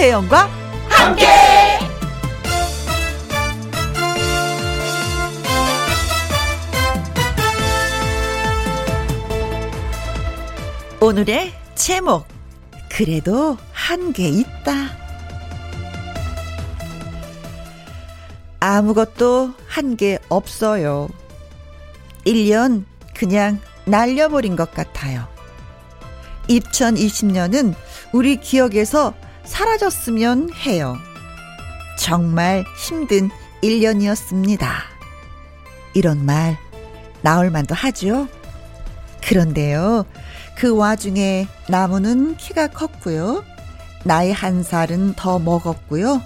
김혜영과 함께. 오늘의 제목 그래도 한계 있다. 아무것도 한 게 없어요. 1년 그냥 날려버린 것 같아요. 2020년은 우리 기억에서 사라졌으면 해요. 정말 힘든 1년이었습니다. 이런 말 나올 만도 하죠. 그런데요, 그 와중에 나무는 키가 컸고요. 나이 한 살은 더 먹었고요.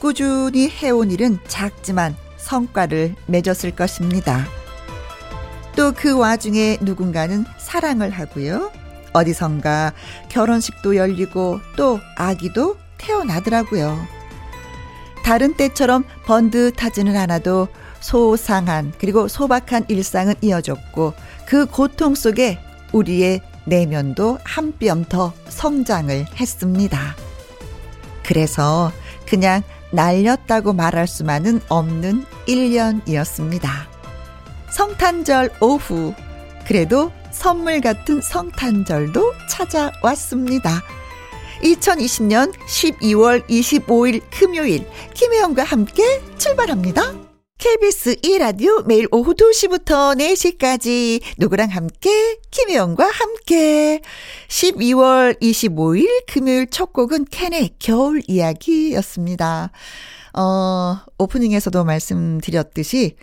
꾸준히 해온 일은 작지만 성과를 맺었을 것입니다. 또 그 와중에 누군가는 사랑을 하고요. 어디선가 결혼식도 열리고 또 아기도 태어나더라고요. 다른 때처럼 번듯하지는 않아도 소상한 그리고 소박한 일상은 이어졌고 그 고통 속에 우리의 내면도 한 뼘 더 성장을 했습니다. 그래서 그냥 날렸다고 말할 수만은 없는 1년이었습니다. 성탄절 오후, 그래도 선물 같은 성탄절도 찾아왔습니다. 2020년 12월 25일 금요일, 김혜영과 함께 출발합니다. KBS 2라디오 매일 오후 2시부터 4시까지 누구랑 함께 김혜영과 함께 12월 25일 금요일 첫 곡은 캔의 겨울 이야기였습니다. 어, 오프닝에서도 말씀드렸듯이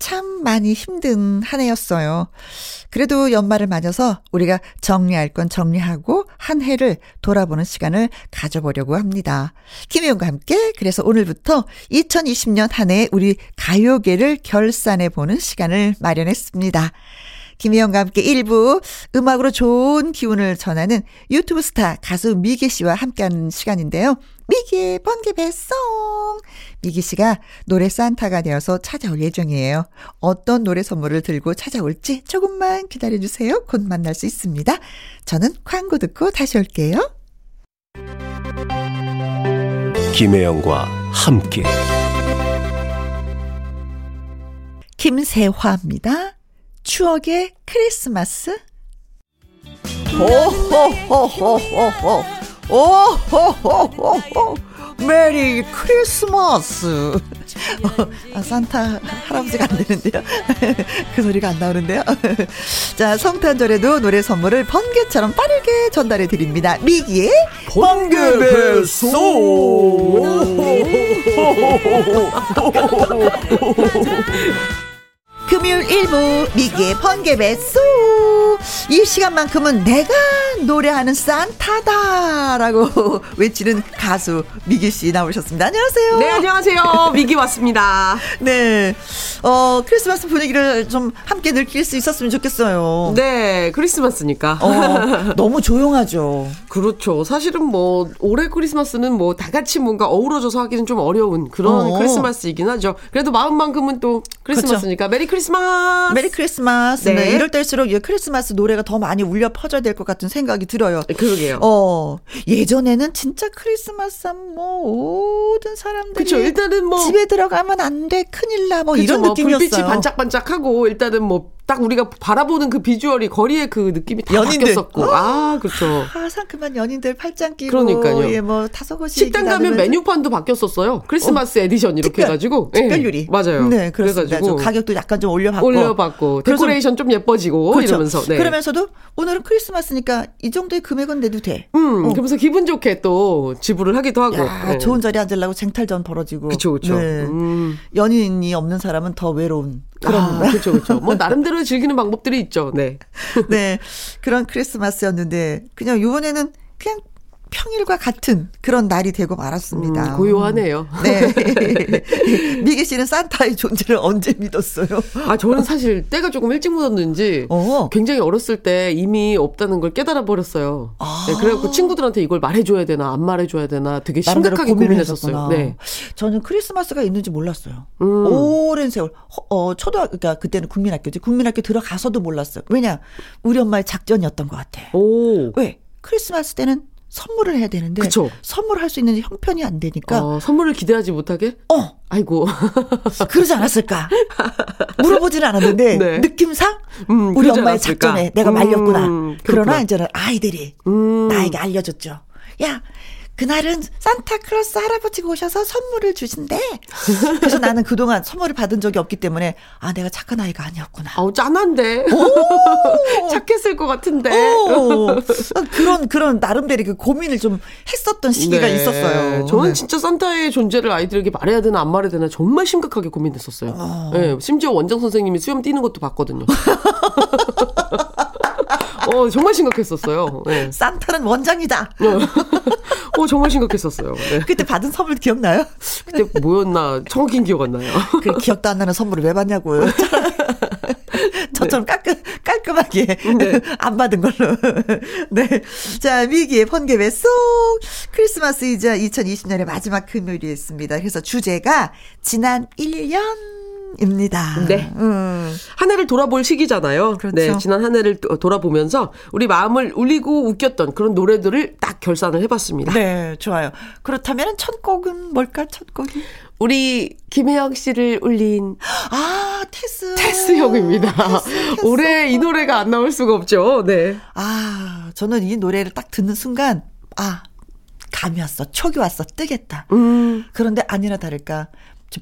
참 많이 힘든 한 해였어요. 그래도 연말을 맞아서 우리가 정리할 건 정리하고 한 해를 돌아보는 시간을 가져보려고 합니다. 김혜영과 함께 그래서 오늘부터 2020년 한 해 우리 가요계를 결산해 보는 시간을 마련했습니다. 김혜영과 함께 1부 음악으로 좋은 기운을 전하는 유튜브 스타 가수 미기 씨와 함께하는 시간인데요. 미기의 번개 배송. 미기 씨가 노래 산타가 되어서 찾아올 예정이에요. 어떤 노래 선물을 들고 찾아올지 조금만 기다려주세요. 곧 만날 수 있습니다. 저는 광고 듣고 다시 올게요. 김혜영과 함께. 김세화입니다. 추억의 크리스마스. 호호호호호호. 오호호호호. 메리 크리스마스. 어, 아, 산타 할아버지가 안 되는데요. 그 소리가 안 나오는데요. 자, 성탄절에도 노래 선물을 번개처럼 빠르게 전달해 드립니다. 미기의 번개 배송. 금요일 1부 미기의 번개배수 이 시간만큼은 내가 노래하는 산타다라고 외치는 가수 미기 씨 나오셨습니다. 안녕하세요. 네, 안녕하세요. 미기 왔습니다. 네. 어, 크리스마스 분위기를 좀 함께 느낄 수 있었으면 좋겠어요. 네, 크리스마스니까. 어, 너무 조용하죠. 그렇죠. 사실은 뭐 올해 크리스마스는 뭐 다 같이 뭔가 어우러져서 하기는 좀 어려운 그런 어. 크리스마스이긴 하죠. 그래도 마음만큼은 또 크리스마스니까 그렇죠. 메리 크리스마스. 메리 크리스마스. 네. 네. 이럴 때일수록 크리스마스 노래가 더 많이 울려 퍼져야 될 것 같은 생각이 들어요. 그러게요. 어, 예전에는 진짜 크리스마스 뭐 모든 사람들이 그쵸, 일단은 뭐 집에 들어가면 안 돼. 큰일 나. 뭐 그쵸, 이런 뭐 느낌이었어요. 불빛이 반짝반짝하고 일단은 뭐 딱 우리가 바라보는 그 비주얼이 거리의 그 느낌이 다 연인들. 바뀌었었고 어. 아 그렇죠 아 상큼한 연인들 팔짱 끼고 그러니까요 예 뭐 다섯곳이 식당 가면 메뉴판도 바뀌었었어요 크리스마스 어. 에디션 이렇게 특별, 해가지고 특별 요리 네. 맞아요 네 그래가지고 가격도 약간 좀 올려받고 올려받고 데코레이션 좀 예뻐지고 그렇죠. 이러면서 네. 그러면서도 오늘은 크리스마스니까 이 정도의 금액은 내도 돼. 음 어. 그러면서 기분 좋게 또 지불을 하기도 하고 야, 네. 좋은 자리에 앉으려고 쟁탈전 벌어지고 그렇죠 그렇죠 네. 음. 연인이 없는 사람은 더 외로운 그런 아, 그렇죠 그렇죠 뭐 나름대로 즐기는 방법들이 있죠. 네. 네. 그런 크리스마스였는데 그냥 이번에는 그냥 평일과 같은 그런 날이 되고 말았습니다. 음, 고요하네요. 네. 미기 씨는 산타의 존재를 언제 믿었어요? 아, 저는 사실 때가 조금 일찍 묻었는지 어. 굉장히 어렸을 때 이미 없다는 걸 깨달아 버렸어요. 아. 네, 그래갖고 친구들한테 이걸 말해줘야 되나 안 말해줘야 되나 되게 심각하게 고민했었어요. 네. 저는 크리스마스가 있는지 몰랐어요. 음. 오랜 세월. 어, 초등학교, 그러니까 그때는 국민학교지. 국민학교 들어가서도 몰랐어요. 왜냐? 우리 엄마의 작전이었던 것 같아. 오. 왜? 크리스마스 때는 선물을 해야 되는데 그쵸? 선물할 수 있는 형편이 안 되니까 어, 선물을 기대하지 못하게? 어. 아이고. 그러지 않았을까? 물어보지는 않았는데 네. 느낌상 음, 우리 엄마의 않았을까? 작전에 내가 말렸구나. 음, 그러나 이제는 아이들이 음. 나에게 알려줬죠. 야, 그날은 산타클로스 할아버지가 오셔서 선물을 주신대. 그래서 나는 그동안 선물을 받은 적이 없기 때문에 아 내가 착한 아이가 아니었구나. 아우 짠한데. 착했을 것 같은데. 그런 그런 나름대로 그 고민을 좀 했었던 시기가 네. 있었어요. 저는 네. 진짜 산타의 존재를 아이들에게 말해야 되나 안 말해야 되나 정말 심각하게 고민했었어요. 어. 네, 심지어 원장 선생님이 수염 띄는 것도 봤거든요. 어, 정말 심각했었어요. 네. 산타는 원장이다. 어, 정말 심각했었어요. 네. 그때 받은 선물 기억나요? 그때 뭐였나 정확히 기억 안 나요. 그 기억도 안 나는 선물을 왜 받냐고요. 저처럼 네. 깔끔, 깔끔하게 네. 안 받은 걸로. 네. 자, 미기의 번개배 쏙 크리스마스이자 2020년의 마지막 금요일이었습니다. 그래서 주제가 지난 1년 입니다. 네. 음. 한 해를 돌아볼 시기잖아요. 그렇죠. 네. 지난 한 해를 돌아보면서 우리 마음을 울리고 웃겼던 그런 노래들을 딱 결산을 해봤습니다. 네, 좋아요. 그렇다면 첫 곡은 뭘까? 첫 곡이? 우리 김혜영 씨를 울린 아 테스 테스 형입니다. 테스, 테스. 올해 이 노래가 안 나올 수가 없죠. 네. 아 저는 이 노래를 딱 듣는 순간 아 감이 왔어 촉이 왔어 뜨겠다. 음. 그런데 아니나 다를까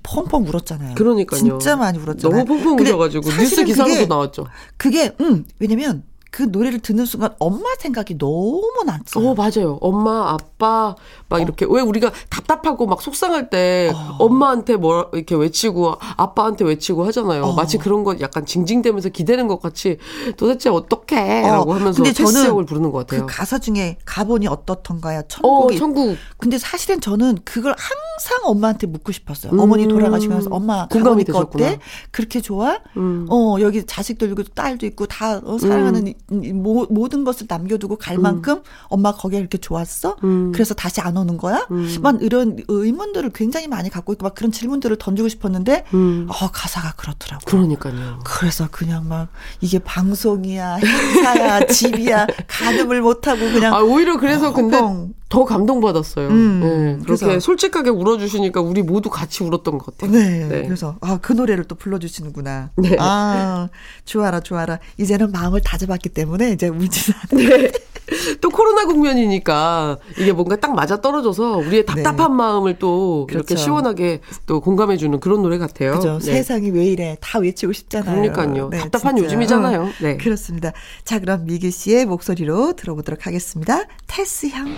펑펑 울었잖아요. 그러니까요. 진짜 많이 울었잖아요. 너무 펑펑 울어가지고 뉴스 기사로도 나왔죠. 그게 음 왜냐면 그 노래를 듣는 순간 엄마 생각이 너무 났죠. 어, 맞아요. 엄마, 아빠, 막 어. 이렇게, 왜 우리가 답답하고 막 속상할 때 어. 엄마한테 뭐 이렇게 외치고 아빠한테 외치고 하잖아요. 어. 마치 그런 거 약간 징징대면서 기대는 것 같이 도대체 어떻게? 어. 라고 하면서 근데 저는 부르는 것 같아요. 그 가사 중에 가본이 어떻던가요? 천국이. 어, 천국. 근데 사실은 저는 그걸 항상 엄마한테 묻고 싶었어요. 음. 어머니 돌아가시면서 엄마 공감이 되셨구나. 어때? 그렇게 좋아? 음. 어, 여기 자식들 있고 딸도 있고 다 어, 사랑하는 음. 모, 모든 것을 남겨두고 갈 음. 만큼 엄마 거기가 이렇게 좋았어? 음. 그래서 다시 안 오는 거야? 음. 만 이런 의문들을 굉장히 많이 갖고 있고 막 그런 질문들을 던지고 싶었는데 음. 어 가사가 그렇더라고. 그러니까요. 그래서 그냥 막 이게 방송이야, 행사야, 집이야 가늠을 못 하고 그냥 아 오히려 그래서 어, 근데 더 감동받았어요. 음, 네, 그렇게 그래서. 솔직하게 울어주시니까 우리 모두 같이 울었던 것 같아요. 네, 네. 그래서 아 그 노래를 또 불러주시는구나. 네. 아 좋아라 좋아라. 이제는 마음을 다잡았기 때문에 이제 울지 않아. 네. 또 코로나 국면이니까 이게 뭔가 딱 맞아 떨어져서 우리의 네. 답답한 네. 마음을 또 그렇죠. 이렇게 시원하게 또 공감해 주는 그런 노래 같아요. 그죠. 네. 세상이 왜 이래 다 외치고 싶잖아요. 그러니까요. 네, 답답한 진짜. 요즘이잖아요. 네. 그렇습니다. 자 그럼 미기 씨의 목소리로 들어보도록 하겠습니다. 테스 향.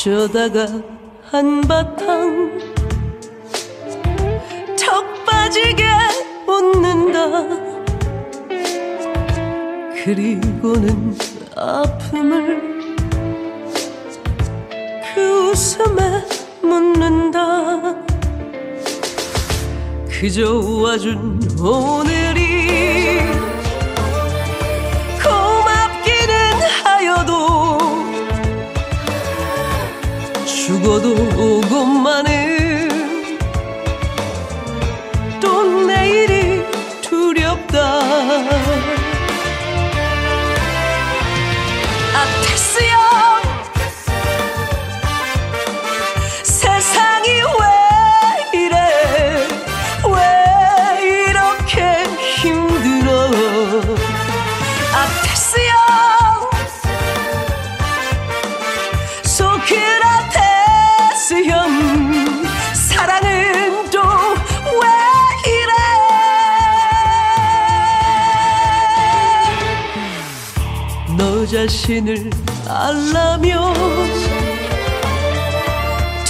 어쩌다가 한바탕 턱 빠지게 웃는다. 그리고는 아픔을 그 웃음에 묻는다. 그저 와준 오늘 죽어 너 자신을 알라며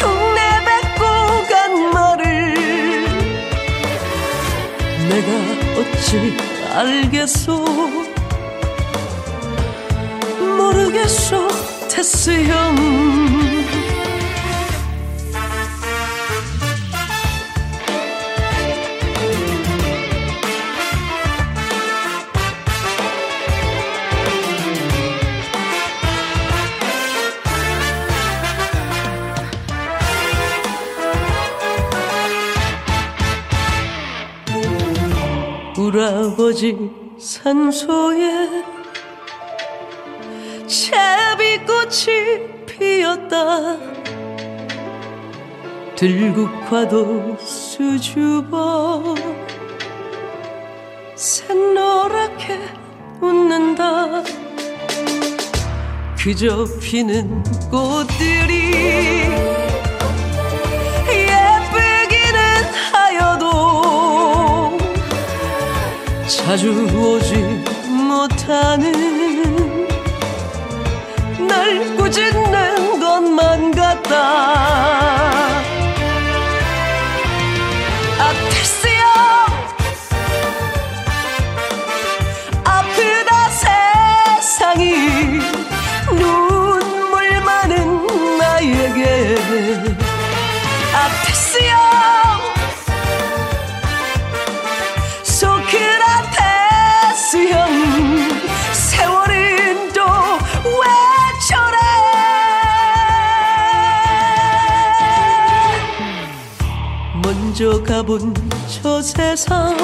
동네 뱉고 간 말을 내가 어찌 알겠소? 모르겠소 테스 형 울아버지 산소에 제비꽃이 피었다. 들국화도 수줍어 샛노랗게 웃는다. 그저 피는 꽃들이 자주 오지 못하는 날 꾸짖는 것만 같다 가본 저 세상.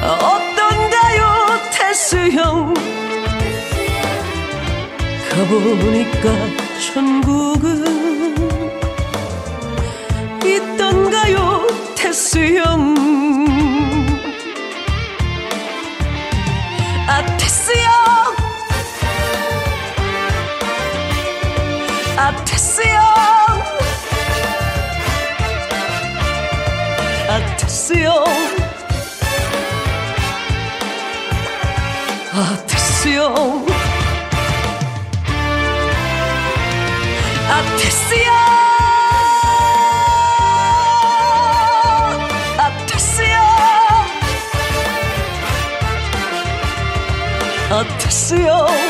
어떤가요 테스 형? 가보니까 천국은 있던가요 테스 형 테스 형 아, 테스 형 아, 테스 형 아, 테스 형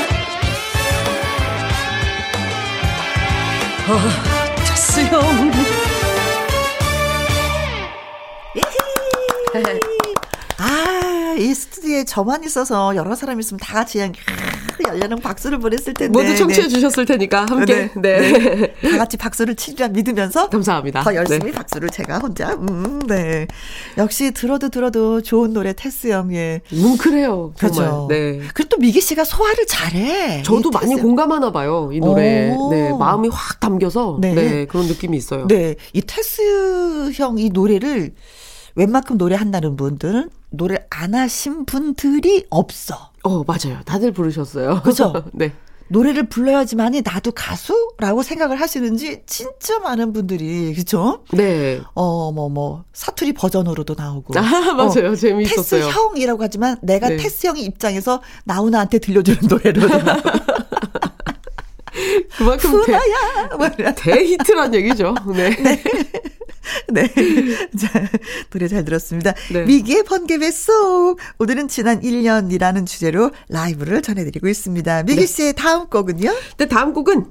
저만 있어서 여러 사람 있으면 다 같이 그냥 열려는 박수를 보냈을 텐데. 모두 청취해 네. 주셨을 테니까 함께. 네. 네. 다 같이 박수를 치리라 믿으면서 감사합니다. 더 열심히 네. 박수를 제가 혼자. 음, 네. 역시 들어도 들어도 좋은 노래 테스 형의 뭉클해요. 그렇죠. 네. 그리고 또 미기 씨가 소화를 잘해. 저도 이 많이 테스. 공감하나 봐요, 이 노래. 오. 네, 마음이 확 담겨서 네. 네. 그런 느낌이 있어요. 네, 이 테스 형 이 노래를 웬만큼 노래한다는 분들은 노래 안 하신 분들이 없어. 어, 맞아요. 다들 부르셨어요. 그죠? 네. 노래를 불러야지만이 나도 가수라고 생각을 하시는지 진짜 많은 분들이 그죠? 네. 어뭐뭐 사투리 버전으로도 나오고. 아, 맞아요. 어, 재미있었어요. 테스 형이라고 하지만 내가 네. 테스 형의 입장에서 나훈아한테 들려주는 노래로도 나오고. 그만큼 대, 훈아야. 뭐. 대히트란 얘기죠. 네. 네. 자, 노래 잘 들었습니다. 네. 미기의 번개배 속. 오늘은 지난 1년이라는 주제로 라이브를 전해드리고 있습니다. 미기 네. 씨의 다음 곡은요? 근데 다음 곡은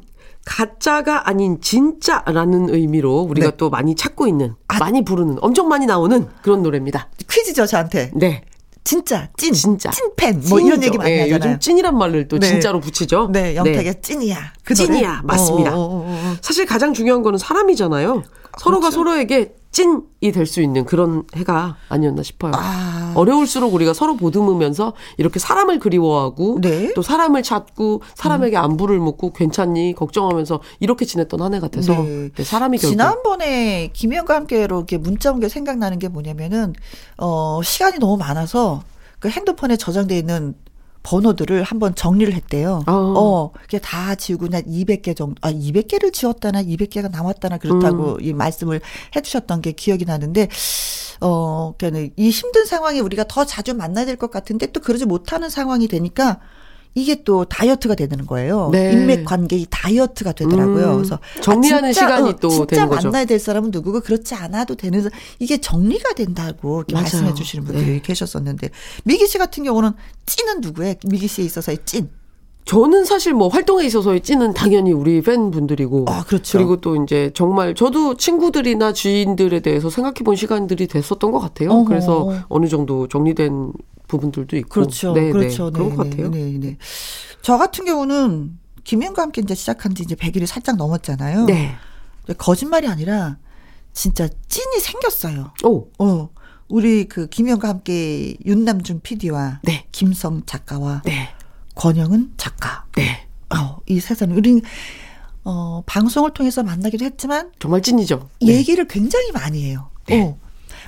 가짜가 아닌 진짜라는 의미로 우리가 네. 또 많이 찾고 있는, 아. 많이 부르는, 엄청 많이 나오는 그런 노래입니다. 퀴즈죠, 저한테. 네. 진짜, 찐. 진짜. 찐팬. 뭐 이런 찐이죠. 얘기 많이 예, 하잖아요. 요즘 찐이란 말을 또 네. 진짜로 붙이죠. 네, 영탁의 찐이야. 그? 찐이야. 맞습니다. 어, 어, 어, 어. 사실 가장 중요한 거는 사람이잖아요. 서로가 그렇죠. 서로에게 찐이 될 수 있는 그런 해가 아니었나 싶어요. 아. 어려울수록 우리가 서로 보듬으면서 이렇게 사람을 그리워하고 네. 또 사람을 찾고 사람에게 안부를 묻고 괜찮니 걱정하면서 이렇게 지냈던 한 해 같아서 네. 네, 사람이 결국 지난번에 김혜영과 함께로 이렇게 문자 온 게 생각나는 게 뭐냐면은 어 시간이 너무 많아서 그 핸드폰에 저장돼 있는 번호들을 한번 정리를 했대요. 어. 어, 그게 다 지우고 한 200개 정도, 아, 200개를 지웠다나 200개가 남았다나 그렇다고 음. 이 말씀을 해주셨던 게 기억이 나는데, 어, 그러니까 이 힘든 상황에 우리가 더 자주 만나야 될 것 같은데 또 그러지 못하는 상황이 되니까 이게 또 다이어트가 되는 거예요. 네. 인맥 관계 이 다이어트가 되더라고요. 음, 그래서 정리하는 진짜, 시간이 어, 또 진짜 되는 거죠. 만나야 될 사람은 누구고 그렇지 않아도 되는 사- 이게 정리가 된다고 이렇게 맞아요. 말씀해 주시는 분들이 네. 계셨었는데 미기 씨 같은 경우는 찐은 누구예요? 미기 씨에 있어서의 찐. 저는 사실 뭐 활동에 있어서의 찐은 당연히 우리 팬분들이고 아, 그렇죠. 리고 또 이제 정말 저도 친구들이나 지인들에 대해서 생각해 본 시간들이 됐었던 것 같아요. 어허. 그래서 어느 정도 정리된 부분들도 있고 그렇죠. 네, 그렇죠. 네, 그런 네, 것 네, 같아요. 네, 네. 저 같은 경우는 김현과 함께 이제 시작한 지 이제 100일이 살짝 넘었잖아요. 네. 거짓말이 아니라 진짜 찐이 생겼어요. 오. 어. 우리 그 김영과 함께 윤남준 PD와 네. 김성 작가와 네. 권영은 작가. 네. 어, 이 세상 우리 어, 방송을 통해서 만나기도 했지만 정말 찐이죠. 네. 얘기를 굉장히 많이 해요. 어.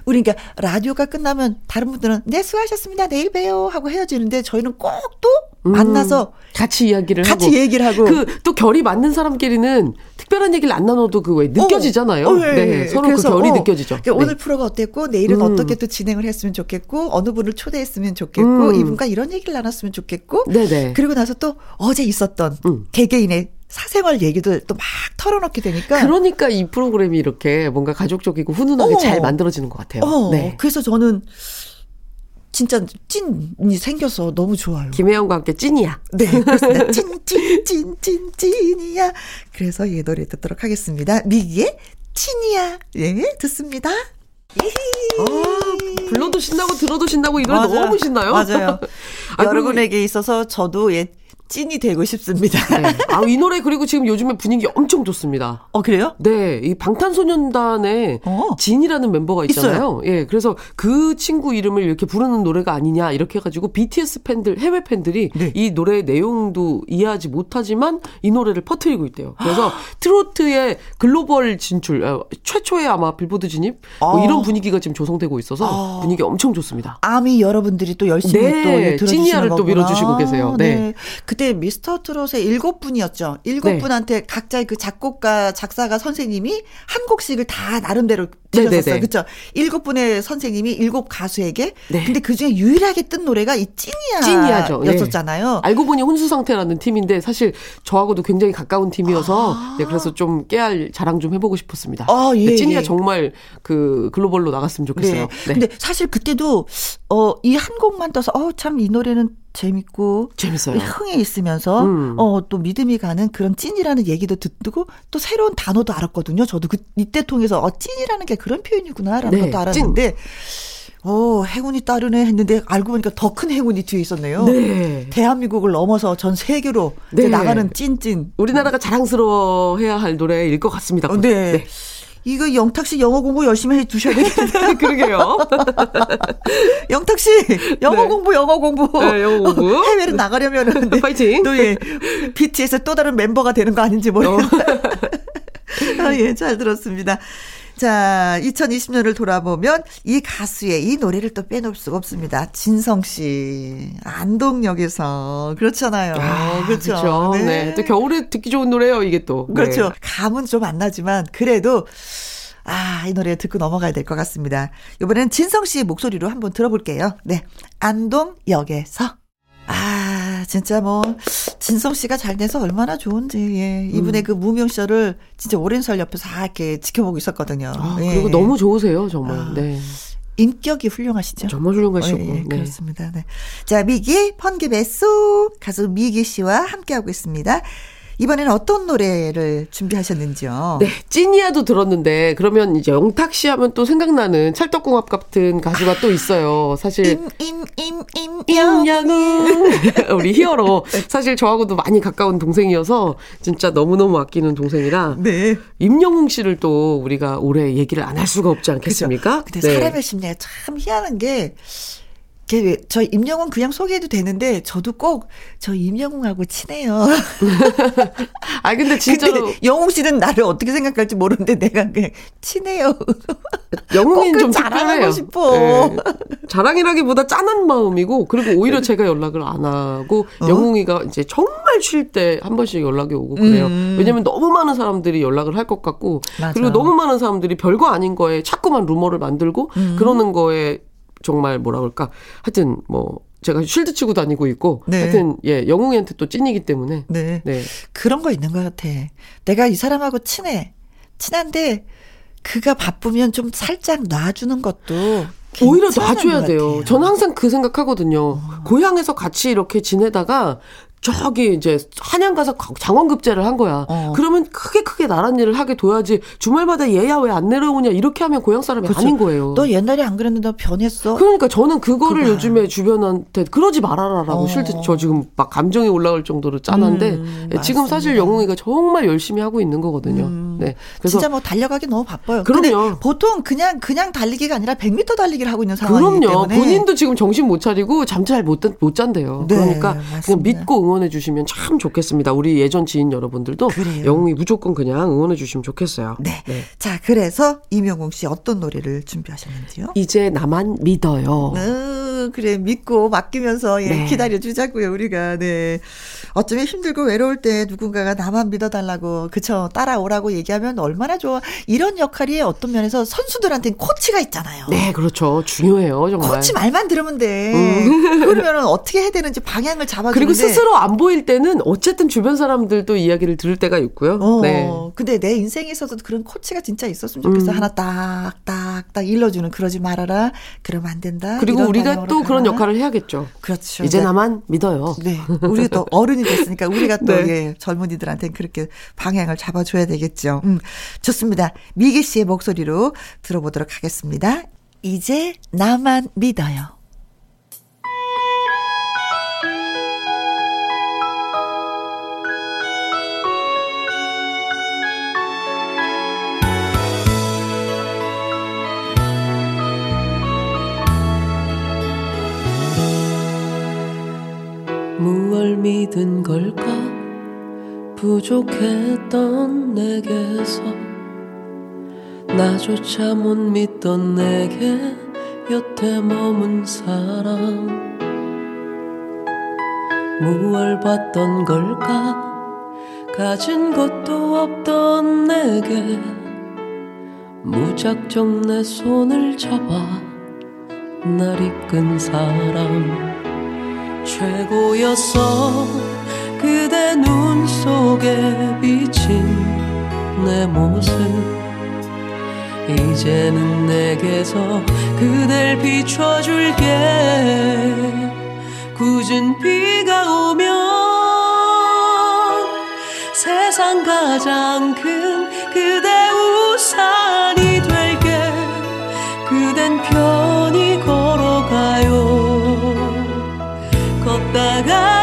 우리 그러니까 라디오가 끝나면 다른 분들은 네 수고하셨습니다 내일 봬요 하고 헤어지는데 저희는 꼭 또 만나서 같이 이야기를 같이 음. 하고 얘기를 하고 그 또 결이 맞는 사람끼리는 특별한 얘기를 안 나눠도 그 왜 느껴지잖아요. 어, 어, 예, 네, 예. 서로 그 결이 어, 느껴지죠. 그러니까 네. 오늘 프로가 어땠고 내일은 음. 어떻게 또 진행을 했으면 좋겠고 어느 분을 초대했으면 좋겠고 음. 이분과 이런 얘기를 나눴으면 좋겠고 네네. 그리고 나서 또 어제 있었던 음. 개개인의 사생활 얘기들 또 막 털어놓게 되니까 그러니까 이 프로그램이 이렇게 뭔가 가족적이고 훈훈하게 어. 잘 만들어지는 것 같아요. 어, 네. 그래서 저는 진짜 찐이 생겨서 너무 좋아요. 김혜영과 함께 찐이야. 네, 그렇습니다. 찐, 찐, 찐, 찐, 찐이야. 그래서 이 노래 듣도록 하겠습니다. 미기의 찐이야. 예, 듣습니다. 아, 불러도 신나고 들어도 신나고 이 노래 맞아요. 너무 신나요. 맞아요. 아, 여러분에게 있어서 저도 예, 찐이 되고 싶습니다. 네. 아, 이 노래 그리고 지금 요즘에 분위기 엄청 좋습니다. 어, 그래요? 네, 이 방탄소년단에 어. 진이라는 멤버가 있잖아요. 예, 그래서 그 친구 이름을 이렇게 부르는 노래가 아니냐 이렇게 해 가지고 BTS 팬들 해외 팬들이 네. 이 노래 내용도 이해하지 못하지만 이 노래를 퍼뜨리고 있대요. 그래서 트로트의 글로벌 진출 어, 최초의 아마 빌보드 진입 뭐 아. 이런 분위기가 지금 조성되고 있어서 분위기 엄청 좋습니다. 아미 여러분들이 또 열심히 네, 또 예, 들어주시는 찐이야를 또 거구나. 밀어주시고 계세요. 네. 그때 미스터 트롯의 일곱 분이었죠. 일곱 네. 분한테 각자의 그 작곡가, 작사가 선생님이 한 곡씩을 다 나름대로 네, 네, 들으셨어요. 네. 그렇죠? 일곱 분의 선생님이 일곱 가수에게. 네. 근데 그 중에 유일하게 뜬 노래가 이 찐이야. 찐이야죠. 네. 였었잖아요. 알고 보니 혼수 상태라는 팀인데 사실 저하고도 굉장히 가까운 팀이어서 네, 그래서 좀 깨알 자랑 좀 해보고 싶었습니다. 아, 예, 네, 찐이가 예. 정말 그 글로벌로 나갔으면 좋겠어요. 네. 근데 사실 그때도 어이 한 곡만 떠서 어참 이 노래는 재밌고 재밌어요. 흥에 있으면서 음. 어또 믿음이 가는 그런 찐이라는 얘기도 듣고 또 새로운 단어도 알았거든요. 저도 그 이때 통해서 어 찐이라는 게 그런 표현이구나라는 네, 것도 알았는데 어 행운이 따르네 했는데 알고 보니까 더 큰 행운이 뒤에 있었네요. 네. 대한민국을 넘어서 전 세계로 네. 나가는 찐찐. 우리나라가 자랑스러워해야 할 노래일 것 같습니다. 어, 네. 이거 영탁 씨 영어 공부 열심히 해 두셔야 되겠는데. 그러게요. 영탁 씨 영어 네. 공부 영어 공부. 네, 영어 공부. 어, 해외로 나가려면은 네. 파이팅. 또 예. BTS 또 다른 멤버가 되는 거 아닌지 모르겠어요. 아, 예, 잘 들었습니다. 자, 2020년을 돌아보면 이 가수의 이 노래를 또 빼놓을 수가 없습니다. 진성 씨. 안동역에서. 그렇잖아요. 아, 그렇죠. 그렇죠. 네. 또 겨울에 듣기 좋은 노래예요, 이게 또. 네. 그렇죠. 감은 좀 안 나지만 그래도 아, 이 노래 듣고 넘어가야 될 것 같습니다. 이번에는 진성 씨의 목소리로 한번 들어볼게요. 네. 안동역에서. 아, 진짜 뭐, 진성 씨가 잘 돼서 얼마나 좋은지, 예. 음. 이분의 그 무명시절을 진짜 오랜 세월 옆에서 다 이렇게 지켜보고 있었거든요. 아, 예. 그리고 너무 좋으세요, 정말. 아, 네. 인격이 훌륭하시죠? 정말 훌륭하시고. 예, 예, 네. 그렇습니다. 네. 자, 미기, 번개 배수 가수 미기 씨와 함께하고 있습니다. 이번에는 어떤 노래를 준비하셨는지요? 네, 찐이야도 들었는데 그러면 이제 영탁 씨 하면 또 생각나는 찰떡궁합 같은 가수가 또 있어요. 사실 임, 임, 임, 임, 영. 임양은 우리 히어로 사실 저하고도 많이 가까운 동생이어서 진짜 너무너무 아끼는 동생이라 네. 임영웅 씨를 또 우리가 올해 얘기를 안 할 수가 없지 않겠습니까? 근데 네. 사람의 심리가 참 희한한 게, 걔, 저 임영웅 그냥 소개해도 되는데, 저도 꼭 저 임영웅하고 친해요. 아 근데 진짜로 근데 영웅 씨는 나를 어떻게 생각할지 모르는데 내가 그냥 친해요. 영웅이는 꼭좀 자랑하고. 싶어. 네. 자랑이라기보다 짠한 마음이고 그리고 오히려 제가 연락을 안 하고 어? 영웅이가 이제 정말 쉴 때 한 번씩 연락이 오고 그래요. 음. 왜냐면 너무 많은 사람들이 연락을 할 것 같고 맞아. 그리고 너무 많은 사람들이 별거 아닌 거에 자꾸만 루머를 만들고 음. 그러는 거에 정말 뭐라 그럴까 하여튼 뭐 제가 쉴드 치고 다니고 있고 네. 하여튼 예 영웅이한테 또 찐이기 때문에 네. 네. 그런 거 있는 것 같아. 내가 이 사람하고 친해. 친한데, 그가 바쁘면 좀 살짝 놔주는 것도. 오히려 놔줘야 것 돼요. 어. 저는 항상 그 생각하거든요. 고향에서 같이 이렇게 지내다가 저기 이제 한양 가서 장원급제를 한 거야. 어. 그러면 크게 크게 나란 일을 하게 둬야지 주말마다 얘야 왜 안 내려오냐 이렇게 하면 고향 사람이 그렇죠. 아닌 거예요. 너 옛날에 안 그랬는데 너 변했어. 그러니까 저는 그거를 그거야. 요즘에 주변한테 그러지 말아라라고 어. 실제 저 지금 막 감정이 올라갈 정도로 짠한데 음, 예, 지금 사실. 영웅이가 정말 열심히 하고 있는 거거든요. 네. 그래서 진짜 뭐 달려가기 너무 바빠요. 그럼요. 보통 그냥 그냥 달리기가 아니라 100m 달리기를 하고 있는 상황이기 그럼요. 때문에 본인도 지금 정신 못 차리고 잠 잘 못 못 잔대요. 네, 그러니까 맞습니다. 그냥 믿고 응원해 주시면 참 좋겠습니다. 우리 예전 지인 여러분들도 그래요. 영웅이 무조건 그냥 응원해 주시면 좋겠어요. 네. 자, 그래서 이명웅 씨 어떤 노래를 준비하셨는지요? 이제 나만 믿어요. 어, 그래 믿고 맡기면서 예, 네. 기다려 주자고요 우리가 네 어쩌면 힘들고 외로울 때 누군가가 나만 믿어달라고 그쵸 따라오라고 얘기하면 얼마나 좋아 이런 역할이 어떤 면에서 선수들한테는 코치가 있잖아요. 네, 그렇죠. 중요해요, 정말. 코치 말만 들으면 돼. 그러면은 어떻게 해야 되는지 방향을 잡아주는데. 그리고 스스로 안 보일 때는 어쨌든 주변 사람들도 이야기를 들을 때가 있고요. 어, 네. 근데 내 인생에서도 그런 코치가 진짜 있었으면 좋겠어. 음. 하나 딱, 딱, 딱 일러주는 그러지 말아라. 그러면 안 된다. 그리고 우리가 또 그런 가라. 역할을 해야겠죠. 그렇죠. 이제 네. 나만 믿어요. 네. 우리가 또 어른이 됐으니까 우리가 또, 네. 예, 젊은이들한테는 그렇게 방향을 잡아줘야 되겠죠. 음, 좋습니다. 미기 씨의 목소리로 들어보도록 하겠습니다. 이제 나만 믿어요. 무얼 믿은 걸까? 부족했던 내게서 나조차 못 믿던 내게 여태 머문 사람. 무얼 봤던 걸까? 가진 것도 없던 내게 무작정 내 손을 잡아 날 이끈 사람 최고였어. 그대 눈 속에 비친 내 모습. 이제는 내게서 그댈 비춰줄게. 굳은 비가 오면 세상 가장 큰 그대 우산이 될게. 그댄 편 bagai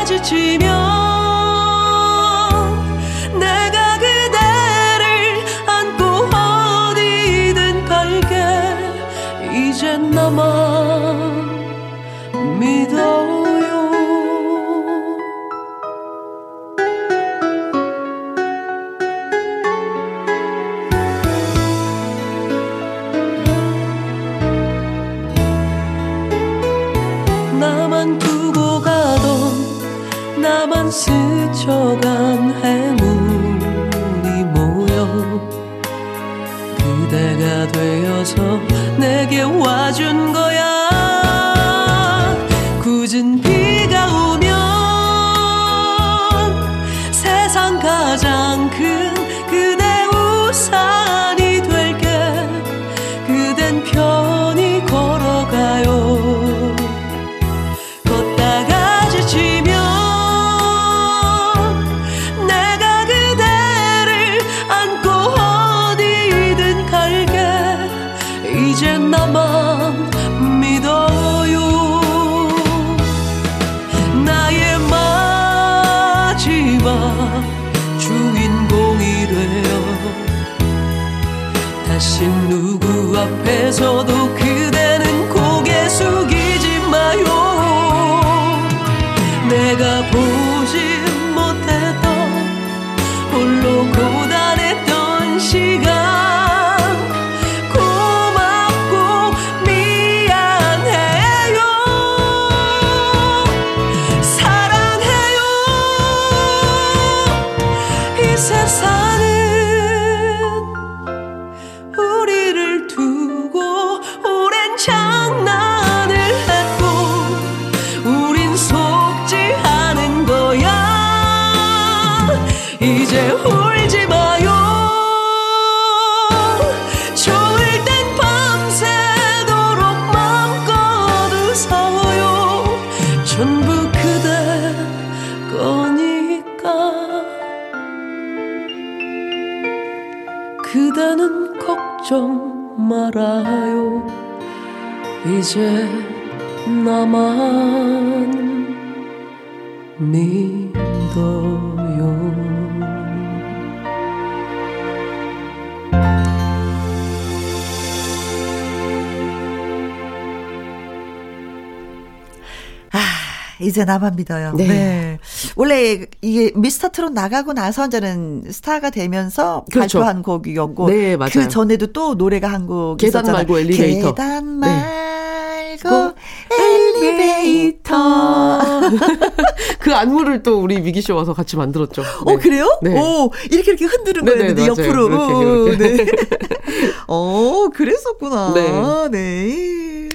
이제 나만 믿어요. 네. 네. 원래 이게 미스터 트롯 나가고 나서 저는 스타가 되면서 그렇죠. 발표한 곡이었고 네, 맞아요. 그 전에도 또 노래가 한 곡 계단 있었잖아요. 말고 엘리베이터. 계단 네. 말고 네. 엘리베이터. 그 안무를 또 우리 미기 씨 와서 같이 만들었죠. 어, 네. 어 그래요? 네. 오 이렇게 이렇게 흔드는 거였는데 옆으로. 그렇게, 그렇게. 네. 어 그랬었구나. 네. 네.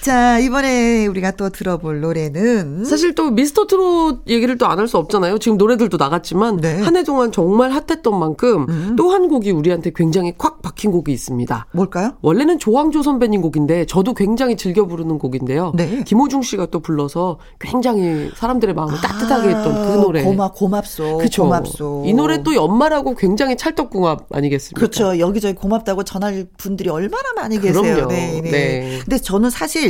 자, 이번에 우리가 또 들어볼 노래는 사실 또 미스터 트롯 얘기를 또 안 할 수 없잖아요. 지금 노래들도 나갔지만 네. 한해 동안 정말 핫했던 만큼 음. 또한 곡이 우리한테 굉장히 콱 박힌 곡이 있습니다. 뭘까요? 원래는 조항조 선배님 곡인데 저도 굉장히 즐겨 부르는 곡인데요. 네. 김호중 씨가 또 불러서 굉장히 사람들의 마음을 아, 따뜻하게 했던 그 노래. 고맙 고맙소. 그쵸. 고맙소. 이 노래 또 연말하고 굉장히 찰떡궁합 아니겠습니까? 그렇죠. 여기저기 고맙다고 전할 분들이 얼마나 많이 계세요. 그럼요. 네, 네. 네. 근데 저는 사실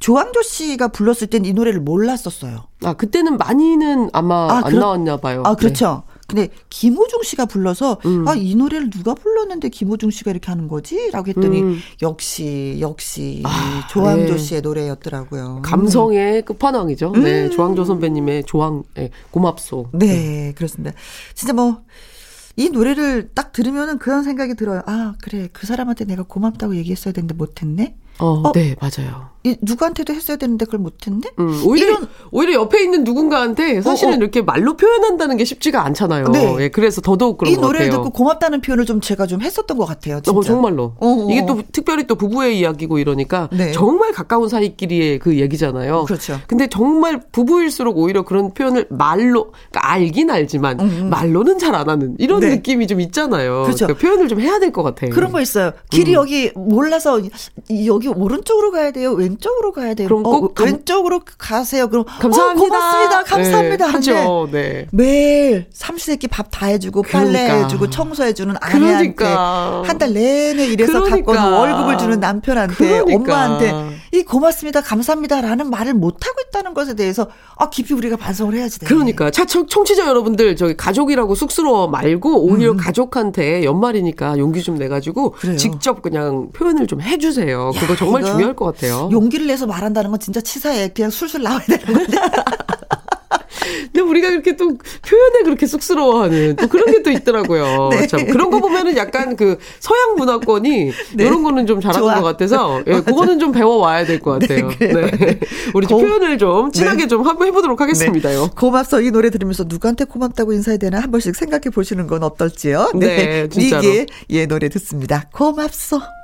조항조 씨가 불렀을 땐 이 노래를 몰랐었어요. 아, 그때는 많이는 아마 아, 안 그렇, 나왔나 봐요. 아, 그렇죠. 네. 근데 김호중 씨가 불러서 음. 아, 이 노래를 누가 불렀는데 김호중 씨가 이렇게 하는 거지? 라고 했더니 음. 역시 역시 아, 조항조 네. 씨의 노래였더라고요. 감성의 음. 끝판왕이죠. 네, 음. 네. 조항조 선배님의 조항 네, 고맙소. 네, 네, 그렇습니다. 진짜 뭐이 노래를 딱 들으면은 그런 생각이 들어요. 아, 그래. 그 사람한테 내가 고맙다고 얘기했어야 되는데 못했네? 어, 어, 네, 맞아요. 이, 누구한테도 했어야 되는데 그걸 못했네? 음, 오히려, 이런, 오히려 옆에 있는 누군가한테 사실은 어, 어. 이렇게 말로 표현한다는 게 쉽지가 않잖아요. 네. 예, 그래서 더더욱 그런 이 노래를 듣고 고맙다는 표현을 좀 제가 좀 했었던 것 같아요. 진짜. 어, 정말로. 어어. 어. 이게 또 특별히 또 부부의 이야기고 이러니까 네. 정말 가까운 사이끼리의 그 얘기잖아요. 그렇죠. 근데 정말 부부일수록 오히려 그런 표현을 말로, 그러니까 알긴 알지만 음, 음. 말로는 잘 안 하는 이런 네. 느낌이 좀 있잖아요. 그렇죠. 그러니까 표현을 좀 해야 될 것 같아요. 그런 거 있어요. 길이 음. 여기 몰라서 여기 오른쪽으로 가야 돼요. 왼 쪽으로 가야 돼요. 그럼 꼭 어, 감, 왼쪽으로 가세요. 그럼 감사합니다. 어, 고맙습니다. 감사합니다. 네, 하죠. 네. 매일 삼시세끼 밥 다 해주고 그러니까. 빨래 해주고 청소해주는 아내한테 그러니까. 한달 내내 일해서 그러니까. 갖고 월급을 주는 남편한테 그러니까. 엄마한테 이 고맙습니다. 감사합니다라는 말을 못 하고 있다는 것에 대해서 아 깊이 우리가 반성을 해야지 돼. 그러니까 자 청취자 여러분들 저기 가족이라고 쑥스러워 말고 오히려 음. 가족한테 연말이니까 용기 좀 내가지고 그래요. 직접 그냥 표현을 좀 해주세요. 그거 정말 중요할 것 같아요. 용기를 내서 말한다는 건 진짜 치사해. 그냥 술술 나와야 되는 건데. 근데 우리가 그렇게 또 표현에 그렇게 쑥스러워하는 또 그런 게 또 있더라고요. 네. 참 그런 거 보면은 약간 그 서양 문화권이 네. 이런 거는 좀 잘하는 좋아. 것 같아서 예, 그거는 좀 배워 와야 될 것 같아요. 네, 네. 우리 고, 표현을 좀 네. 좀 한번 해보도록 하겠습니다요. 네. 고맙소 이 노래 들으면서 누구한테 고맙다고 인사해야 되나 한 번씩 생각해 보시는 건 어떨지요? 네, 네 진짜로. 미기의 예 노래 듣습니다. 고맙소.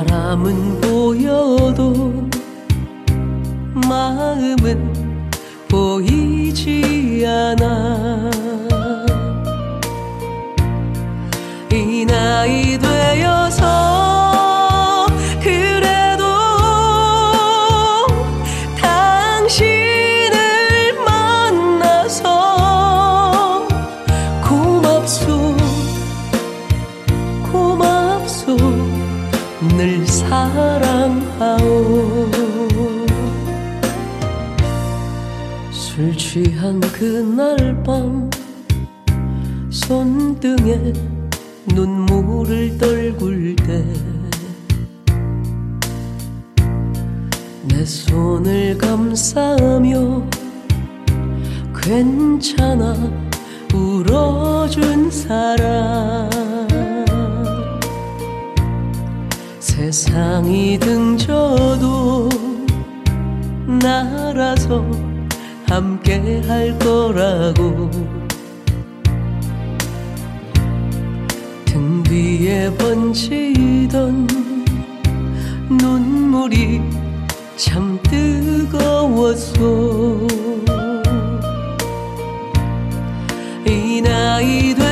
사람은 보여도 마음은 보이지 않아. 이 나이 되어서 취한 그날 밤 손등에 눈물을 떨굴 때 손을 감싸며 괜찮아 울어준 사람. 세상이 등져도 나라서 함께 할 거라고. 등 뒤에 번지던 눈물이 참 뜨거웠어 이 나이 되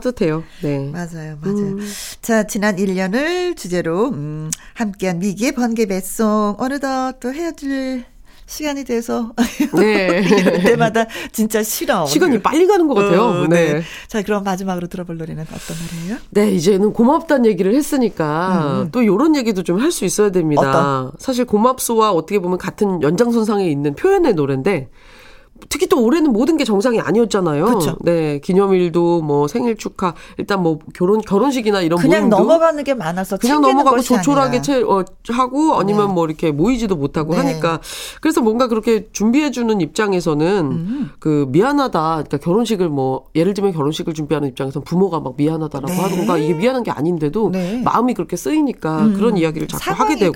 따뜻해요. 네. 맞아요, 맞아요. 자, 지난 1년을 주제로, 음, 함께한 미기의 번개 배송. 어느덧 또 헤어질 시간이 돼서. 네. 때마다 진짜 싫어. 시간이 빨리 가는 것 같아요. 어, 네. 자, 그럼 마지막으로 들어볼 노래는 어떤 노래예요? 네, 이제는 고맙다는 얘기를 했으니까 또 요런 얘기도 좀 할 수 있어야 됩니다. 음, 어떤? 사실 고맙소와 어떻게 보면 같은 연장선상에 있는 표현의 노래인데 특히 또 올해는 모든 게 정상이 아니었잖아요. 그쵸. 네, 기념일도 뭐 생일 축하, 일단 뭐 결혼 결혼식이나 이런 그냥 모임도 넘어가는 게 많아서 그냥 넘어가고 조촐하게. 채, 어, 하고 아니면 네. 뭐 이렇게 모이지도 못하고 네. 하니까 그래서 뭔가 그렇게 준비해 주는 입장에서는 음. 그 미안하다. 그러니까 결혼식을 뭐 예를 들면 결혼식을 준비하는 입장에서 부모가 막 미안하다라고 네. 하던가 이게 미안한 게 아닌데도 네. 마음이 그렇게 쓰이니까 그런 이야기를 자꾸 하게 되고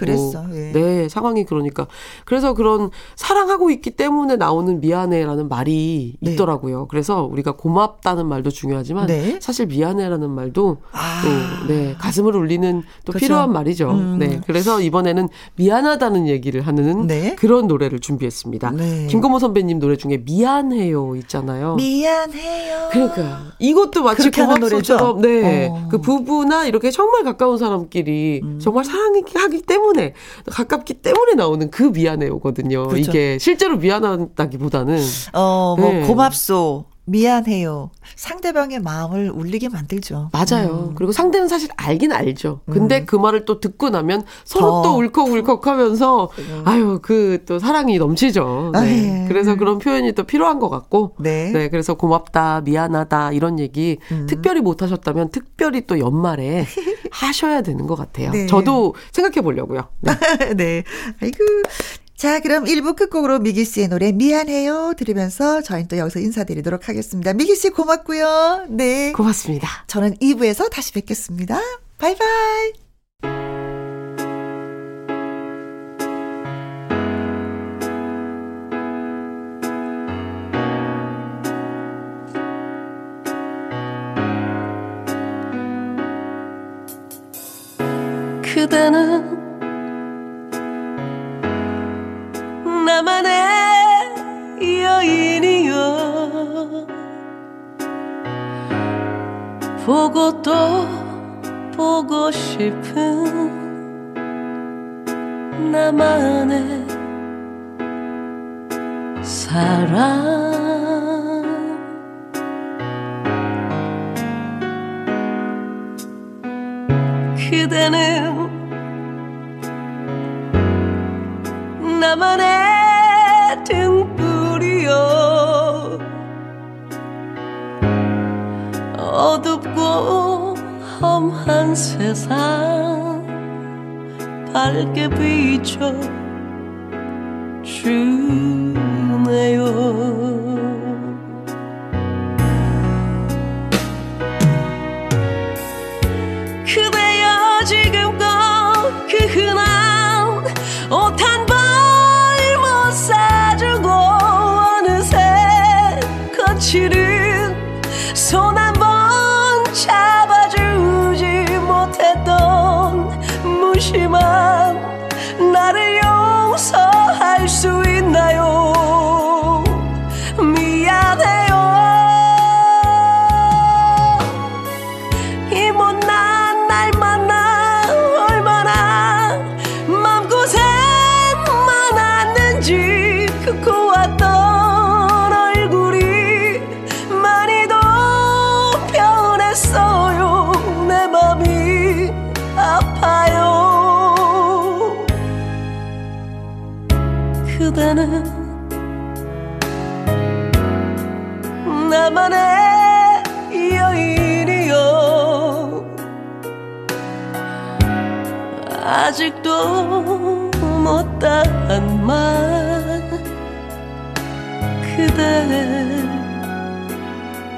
예. 네 상황이 그러니까 그래서 그런 사랑하고 있기 때문에 나오는 미안 해라는 말이 네. 있더라고요. 그래서 우리가 고맙다는 말도 중요하지만 네. 사실 미안해라는 말도 아. 또 네, 가슴을 울리는 또 그쵸. 필요한 말이죠. 음. 네. 그래서 이번에는 미안하다는 얘기를 하는 네. 그런 노래를 준비했습니다. 네. 김건모 선배님 노래 중에 미안해요 있잖아요. 미안해요. 그러니까 이것도 마치 고맙소처럼? 네. 어. 음. 그 부부나 이렇게 정말 가까운 사람끼리 정말 사랑하기 때문에 가깝기 때문에 나오는 그 미안해요거든요. 그렇죠. 이게 실제로 미안하다기보다는 어, 뭐, 네. 고맙소. 미안해요. 상대방의 마음을 울리게 만들죠. 맞아요. 음. 그리고 상대는 사실 알긴 알죠. 근데 그 말을 또 듣고 나면 서로 더. 또 울컥울컥 하면서 아유, 그 또 사랑이 넘치죠. 네. 아유. 그래서 그런 표현이 또 필요한 것 같고. 네. 네. 그래서 고맙다, 미안하다, 이런 얘기 음. 특별히 못 하셨다면 특별히 또 연말에 하셔야 되는 것 같아요. 네. 저도 생각해 보려고요. 네. 네. 아이고. 자, 그럼 1부 끝곡으로 미기 씨의 노래 미안해요 들으면서 저희는 또 여기서 인사드리도록 하겠습니다. 미기 씨 고맙고요. 네. 고맙습니다. 저는 2부에서 다시 뵙겠습니다. 바이바이. 그대는 나만의 여인이여. 보고 또 보고 싶은 나만의 사랑. 그대는 나만의 한 세상 밝게 비춰 주네요 못다한 말 그대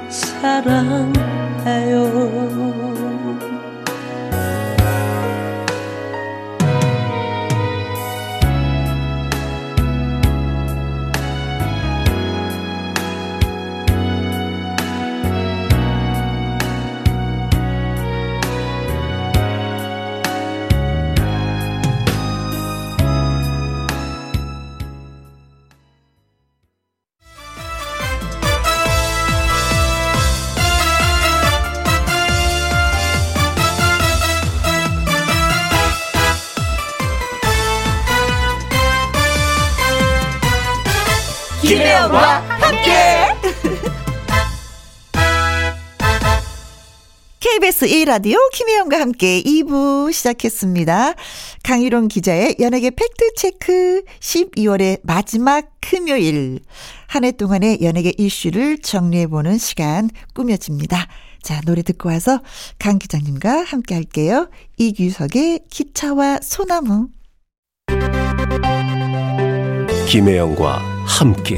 사랑해요 KBS 1라디오 김혜영과 함께 2부 시작했습니다. 강희롱 기자의 연예계 팩트체크 12월의 마지막 금요일. 한 해 동안의 연예계 이슈를 정리해보는 시간 꾸며집니다. 자, 노래 듣고 와서 강 기자님과 함께 할게요. 이규석의 기차와 소나무. 김혜영과 함께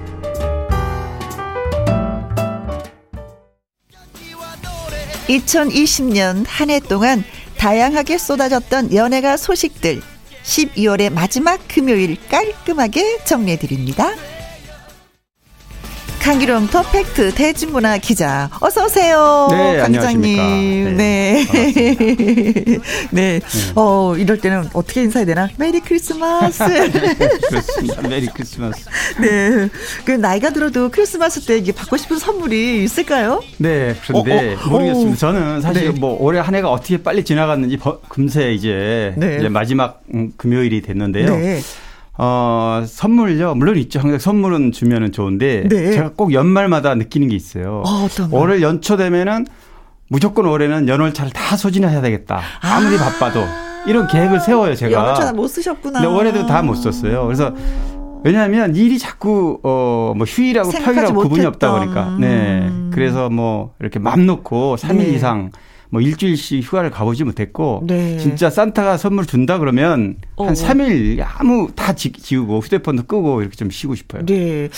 2020년 한 해 동안 다양하게 쏟아졌던 연예가 소식들 12월의 마지막 금요일 깔끔하게 정리해드립니다. 강기룡 퍼펙트 대중문화 기자 어서 오세요. 네, 강 기자님. 안녕하십니까. 네. 네. 네. 어 이럴 때는 어떻게 인사해야 되나? 메리 크리스마스. 그렇습니다. 메리 크리스마스. 네. 그 나이가 들어도 크리스마스 때 이게 받고 싶은 선물이 있을까요? 네, 그런데 어, 어, 모르겠습니다. 어. 저는 사실 네. 뭐 올해 한 해가 어떻게 빨리 지나갔는지 버- 금세 이제, 네. 이제 마지막 음, 금요일이 됐는데요. 네. 어, 선물요. 물론 있죠. 항상 선물은 주면은 좋은데 네. 제가 꼭 연말마다 느끼는 게 있어요. 어, 어떤 거? 올해 연초 되면은 무조건 올해는 연월차를 다 소진해야 되겠다. 아무리 바빠도 이런 계획을 세워요, 제가. 연어차 못 쓰셨구나. 근데 올해도 다 못 썼어요. 그래서 왜냐하면 일이 자꾸 어 뭐 휴일하고 생각하지 평일하고 구분이 없다. 보니까 네 그래서 뭐 이렇게 맘 놓고 3일 네. 이상 뭐 일주일씩 휴가를 가보지 못했고 네. 진짜 산타가 선물 준다 그러면 어. 한 3일 아무 다 지, 지우고 휴대폰도 끄고 이렇게 좀 쉬고 싶어요. 네.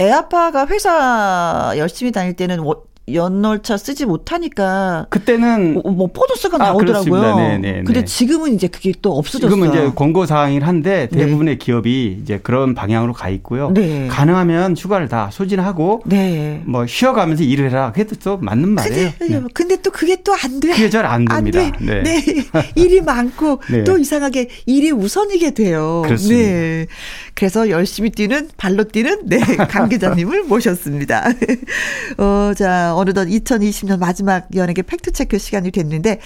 애 아빠가 회사 열심히 다닐 때는 워- 연월차 쓰지 못하니까 그때는 뭐, 뭐 포도스가 아, 나오더라고요. 그렇습니다. 네, 네, 근데 네. 지금은 이제 그게 또 없어졌어요. 지금은 이제 권고 사항이긴 한데 네. 대부분의 기업이 이제 그런 방향으로 가 있고요. 네. 가능하면 휴가를 다 소진하고 네. 뭐 쉬어가면서 일을 해라. 그게 또 맞는 말이에요. 근데, 네. 근데 또 그게 또 안 돼. 그게 잘 안 됩니다. 돼. 네. 네. 일이 많고 네. 또 이상하게 일이 우선이게 돼요. 그렇습니다. 네. 그래서 열심히 뛰는 발로 뛰는 네, 강 기자님을 모셨습니다. 어, 자, 어느덧 2020년 마지막 연예계 팩트 체크 시간이 됐는데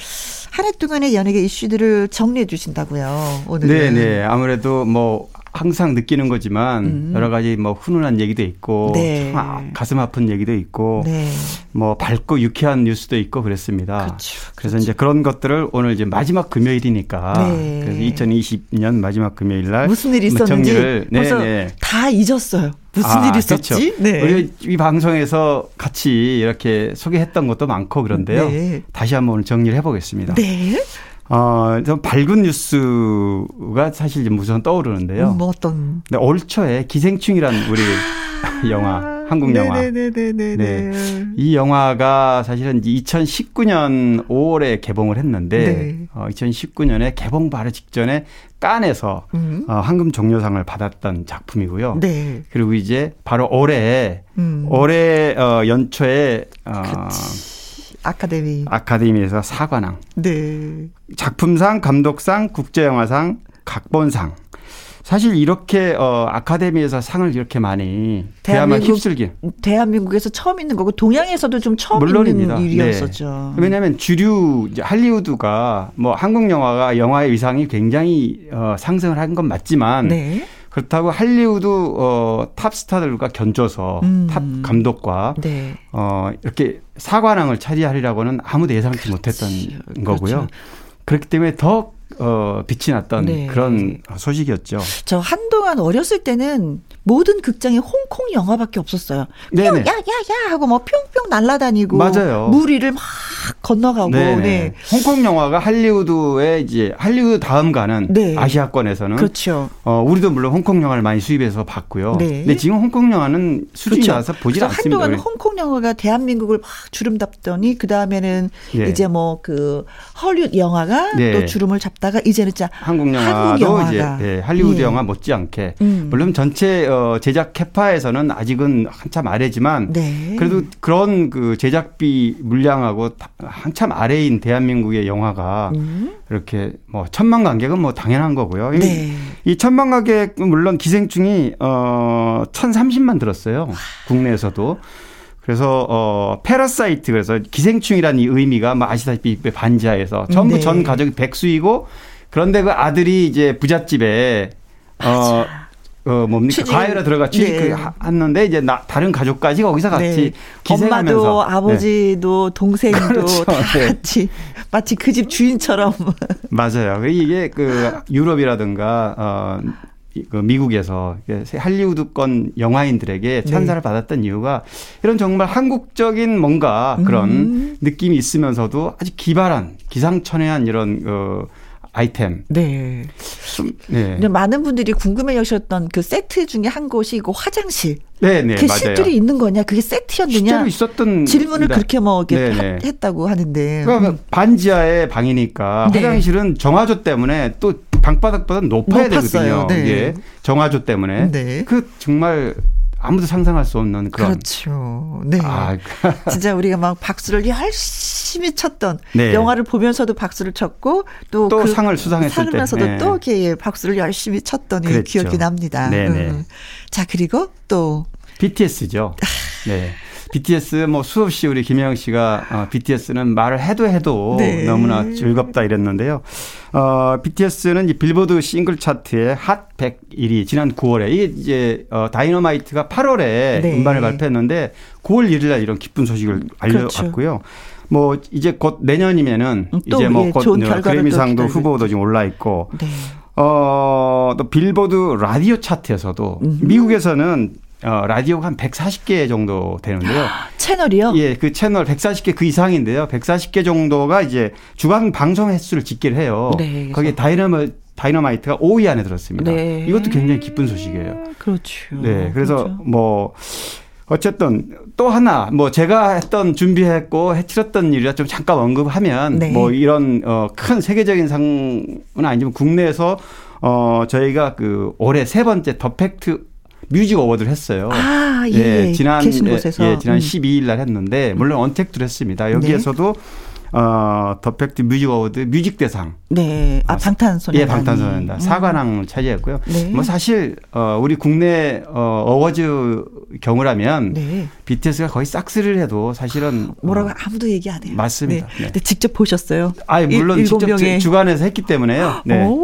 한 해 동안의 연예계 이슈들을 정리해 주신다고요. 오늘은. 네, 네. 아무래도 뭐 항상 느끼는 거지만 여러 가지 뭐 훈훈한 얘기도 있고 음. 네. 참 아- 가슴 아픈 얘기도 있고 네. 뭐 밝고 유쾌한 뉴스도 있고 그랬습니다. 그렇죠. 그래서 이제 그런 것들을 오늘 이제 마지막 금요일이니까 네. 그래서 2020년 마지막 금요일 날 무슨 일이 있었는지 정리를 네, 네. 다 잊었어요. 무슨 아, 일이 있었지? 그렇죠. 네. 우리 이 방송에서 같이 이렇게 소개했던 것도 많고 그런데요. 네. 다시 한번 정리를 해보겠습니다. 네. 어, 좀 밝은 뉴스가 사실 좀 우선 떠오르는데요. 뭐 어떤 근데 올 초에 기생충이라는 우리 영화, 한국 영화. 아, 네네네네네. 네. 이 영화가 사실은 2019년 5월에 개봉을 했는데 네. 어, 2019년에 개봉 바로 직전에 깐에서 음. 어, 황금 종려상을 받았던 작품이고요. 네. 그리고 이제 바로 올해 음. 올해 어, 연초에 어, 아카데미. 아카데미에서 사관왕, 네. 작품상, 감독상, 국제영화상, 각본상. 사실 이렇게 어, 아카데미에서 상을 이렇게 많이 대한민국- 휩쓸긴 대한민국에서 처음 있는 거고 동양에서도 좀 처음 물론입니다. 있는 일이었었죠. 네. 왜냐하면 주류 이제 할리우드가 뭐 한국 영화가 영화의 위상이 굉장히 어, 상승을 한 건 맞지만 네. 그렇다고 할리우드 어, 탑 스타들과 견줘서 음. 탑 감독과 네. 어, 이렇게 사관왕을 차지하리라고는 아무도 예상치 못했던 거고요. 그렇죠. 그렇기 때문에 더 어, 빛이 났던 네. 그런 소식이었죠. 저 한동안 어렸을 때는 모든 극장이 홍콩 영화밖에 없었어요. 네네. 야야야 하고 뭐 뿅뿅 날아다니고 맞아요. 물 위를 막 건너가고 네네. 네. 홍콩 영화가 할리우드의 이제 할리우드 다음 가는 네. 아시아권에서는 그렇죠. 어, 우리도 물론 홍콩 영화를 많이 수입해서 봤고요. 네. 근데 지금 홍콩 영화는 수준이 그렇죠. 나서 보질 그래서 않습니다. 한동안. 홍콩 영화가 대한민국을 막 주름 잡더니 그 다음에는 예. 이제 뭐 그 헐리우드 영화가 네. 또 주름을 잡다가 이제는 진짜 한국 영화도 한국 영화가. 이제 예, 할리우드 예. 영화 못지않게 음. 물론 전체 어, 제작 캐파에서는 아직은 한참 아래지만 네. 그래도 그런 그 제작비 물량하고 다- 한참 아래인 대한민국의 영화가 음. 이렇게 뭐 천만 관객은 뭐 당연한 거고요. 이- 네. 이 천만 관객 물론 기생충이 어 1,030만 들었어요. 국내에서도. 그래서 어 패러사이트 그래서 기생충이라는 이 의미가 뭐 아시다시피 반지하에서 전부 네. 전 가족이 백수이고 그런데 그 아들이 이제 부잣집에 어, 어 뭡니까. 가해로 들어가 취직 네. 했는데 이제 나, 다른 가족까지 거기서 같이 네. 기생하면서 엄마도 네. 아버지도 동생도 그렇죠. 다 네. 같이 마치 그 집 주인처럼 맞아요. 이게 그 유럽이라든가 어, 이- 그 미국에서 할리우드권 영화인들에게 찬사를 받았던 이유가 이런 정말 한국적인 뭔가 그런 음. 느낌이 있으면서도 아주 기발한 기상천외한 이런 어, 아이템. 네. 좀, 네. 많은 분들이 궁금해 하셨던 그 세트 중에 한 곳이 그 화장실. 네, 네, 그 맞아요. 실들이 있는 거냐? 그게 세트였느냐? 실제로 있었던 질문을. 그렇게 뭐 이렇게 네, 네. 하- 했다고 하는데. 그러니까 반지하의 방이니까 네. 화장실은 정화조 때문에 또 방바닥보다 높아야 높았어요. 되거든요. 네. 이게 정화조 때문에 네. 그 정말 아무도 상상할 수 없는 그런. 그렇죠. 네. 아, 진짜 우리가 막 박수를 열심히 쳤던 네. 영화를 보면서도 박수를 쳤고 또, 또 그 상을 수상했을 때. 상면서도 네. 또 이렇게 박수를 열심히 쳤던 이 그랬죠. 기억이 납니다. 네네. 음. 자 그리고 또 BTS죠. 네. BTS 뭐 수없이 우리 김혜영 씨가 어, BTS는 말을 해도 해도 네. 너무나 즐겁다 이랬는데요. 어, BTS는 이 빌보드 싱글 차트의 핫 101위 지난 9월에 이게 이제 어, 다이너마이트가 8월에 네. 음반을 발표했는데 9월 1일 날 이런 기쁜 소식을 알려왔고요. 뭐 이제 곧 내년이면은 음, 또 이제 예, 뭐 곧 또 그래미상도 후보도 지금 올라 있고 네. 어, 또 빌보드 라디오 차트에서도 미국에서는 어, 라디오가 한 140개 정도 되는데요. 채널이요. 예, 그 채널 140개 그 이상인데요. 140개 정도가 이제 주간 방송 횟수를 집계를 해요. 네, 거기에 다이너마, 다이너마이트가 5위 안에 들었습니다. 네. 이것도 굉장히 기쁜 소식이에요. 그렇죠. 네, 그래서 그렇죠. 뭐 어쨌든 또 하나 뭐 제가 했던 준비했고 치렀던 일이라 좀 잠깐 언급하면 네. 뭐 이런 어 큰 세계적인 상은 아니지만 국내에서 어 저희가 그 올해 세 번째 더 팩트 Music Awards를 했어요. 아, 예. 지난 계신 예. 예, 지난 음. 12일 날 했는데 물론 untact를 했습니다. 여기에서도 어, 더 팩트 뮤직 어워드 뮤직 대상 네. 아, 방탄소년단. 예, 방탄소년단 사관왕을 차지했고요. 네. 뭐 사실 어 우리 국내 어 어워즈 경우라면 네. BTS가 거의 싹쓸이를 해도 사실은 뭐라고 어, 아무도 얘기 안 해요. 맞습니다. 네. 네. 근데 직접 보셨어요? 아예 물론 일- 직접 명의- 주관해서 했기 때문에요. 네. 오,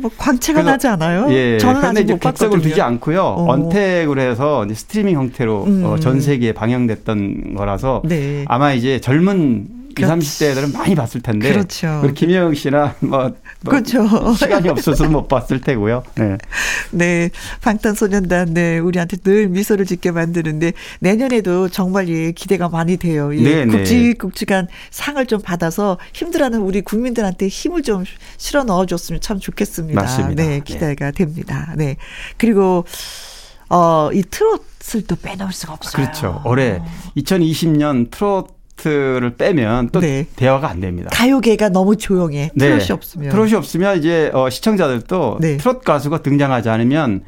뭐 광채가 나지 않아요? 예. 저는 그런데 아직 이제 못 객석을. 두지 않고요. 어. untact로 해서 스트리밍 형태로 음. 어, 전 세계에 방영됐던 거라서 네. 아마 이제 젊은 20, 그렇지. 30대들은 많이 봤을 텐데 그렇죠. 우리 김영 씨나 뭐, 뭐 그렇죠. 시간이 없어서 못 봤을 테고요. 네. 네, 방탄소년단, 네, 우리한테 늘 미소를 짓게 만드는데, 내년에도 정말 예, 기대가 많이 돼요. 예, 네, 네. 굵직굵직한 상을 좀 받아서 힘들어하는 우리 국민들한테 힘을 좀 실어 넣어 줬으면 참 좋겠습니다. 맞습니다. 네, 기대가 됩니다. 네. 그리고, 어, 이 트롯을 또 빼놓을 수가 없어요. 그렇죠. 올해 2020년 트로트 를 빼면 또 네. 대화가 안 됩니다. 가요계가 너무 조용해. 네. 트롯이 없으면. 트롯이 없으면 이제 어, 시청자들도 네. 트롯 가수가 등장하지 않으면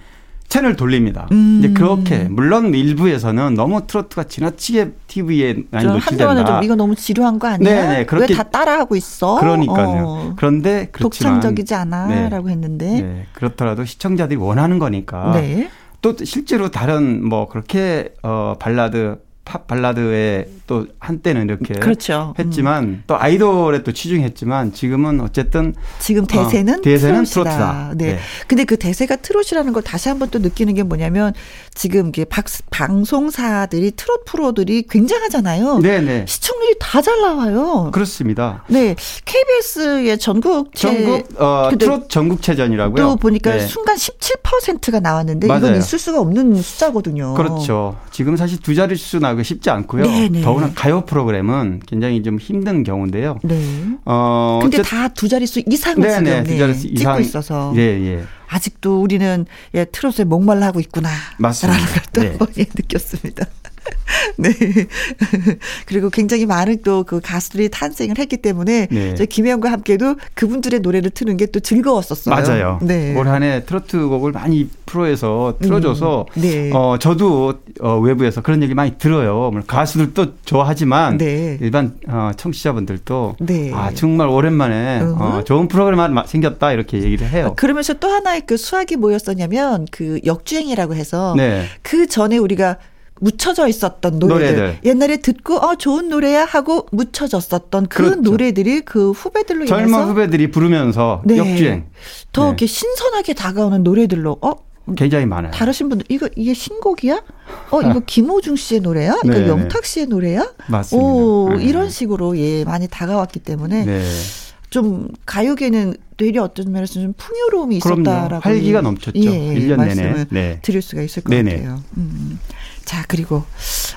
채널 돌립니다. 음. 이제 그렇게 물론 일부에서는 너무 트로트가 지나치게 TV에 많이 노출된다. 좀 이거 너무 지루한 거 아니야? 네, 네, 그렇게- 왜 다 따라하고 있어? 그러니까요. 어. 그런데 그렇지만 독창적이지 않아? 네. 라고 했는데. 네, 그렇더라도 시청자들이 원하는 거니까 네. 또 실제로 다른 뭐 그렇게 어 발라드 팝 발라드에 또 한때는 이렇게 그렇죠. 했지만 또 아이돌에 또 치중했지만 지금은 어쨌든 지금 대세는, 어, 대세는 트롯이다. 트로트다. 네. 네. 근데 그 대세가 트롯이라는 걸 다시 한번 또 느끼는 게 뭐냐면 지금 이게 박, 방송사들이 트롯 프로들이 굉장하잖아요. 네네 시청률이 다 잘 나와요. 그렇습니다. 네. KBS의 전국 제- 전국 어, 트롯 전국체전이라고요. 또 보니까 네. 순간 17%가 나왔는데 맞아요. 이건 있을 수가 없는 숫자거든요. 그렇죠. 지금 사실 두 자릿수 나 오기 쉽지 않고요. 네네. 더구나 가요 프로그램은 굉장히 좀 힘든 경우인데요. 네. 어, 근데 다 두 자릿수 이상을 네네, 지금 두 네, 찍고 이상. 있어서 예, 예. 아직도 우리는 예, 트롯에 목말라 하고 있구나. 맞습니다. 라는 걸또 네. 예, 느꼈습니다. 네. 그리고 굉장히 많은 또 그 가수들이 탄생을 했기 때문에 네. 저희 김혜영과 함께도 그분들의 노래를 트는 게 또 즐거웠었어요. 맞아요. 네. 올 한해 트로트 곡을 많이 프로에서 틀어줘서 음, 네. 어 저도 어 외부에서 그런 얘기 많이 들어요. 물론 가수들도 좋아하지만 네. 일반 어 청취자분들도 네. 아 정말 오랜만에 어, 음흠. 좋은 프로그램 하나 생겼다 이렇게 얘기를 해요. 그러면서 또 하나의 그 수학이 뭐였었냐면 그 역주행이라고 해서 네. 그 전에 우리가 묻혀져 있었던 노래들. 노래들. 옛날에 듣고 어 좋은 노래야 하고 묻혀졌었던 그 그렇죠. 노래들이 그 후배들로 젊은 인해서 후배들이 부르면서 네. 역주행 더 네. 이렇게 신선하게 다가오는 노래들로 어 굉장히 많아요. 다르신 분들 이거 이게 신곡이야? 어 이거 김호중 씨의 노래야? 이거 네, 네. 영탁 씨의 노래야? 맞습니다. 오 네. 이런 식으로 예 많이 다가왔기 때문에 네. 좀 가요계는 되려 어떤 면에서 좀 풍요로움이 그럼요. 있었다라고 활기가 예, 넘쳤죠. 예, 일년 내내. 말씀을 네. 드릴 수가 있을 것 네네. 같아요. 음. 자 그리고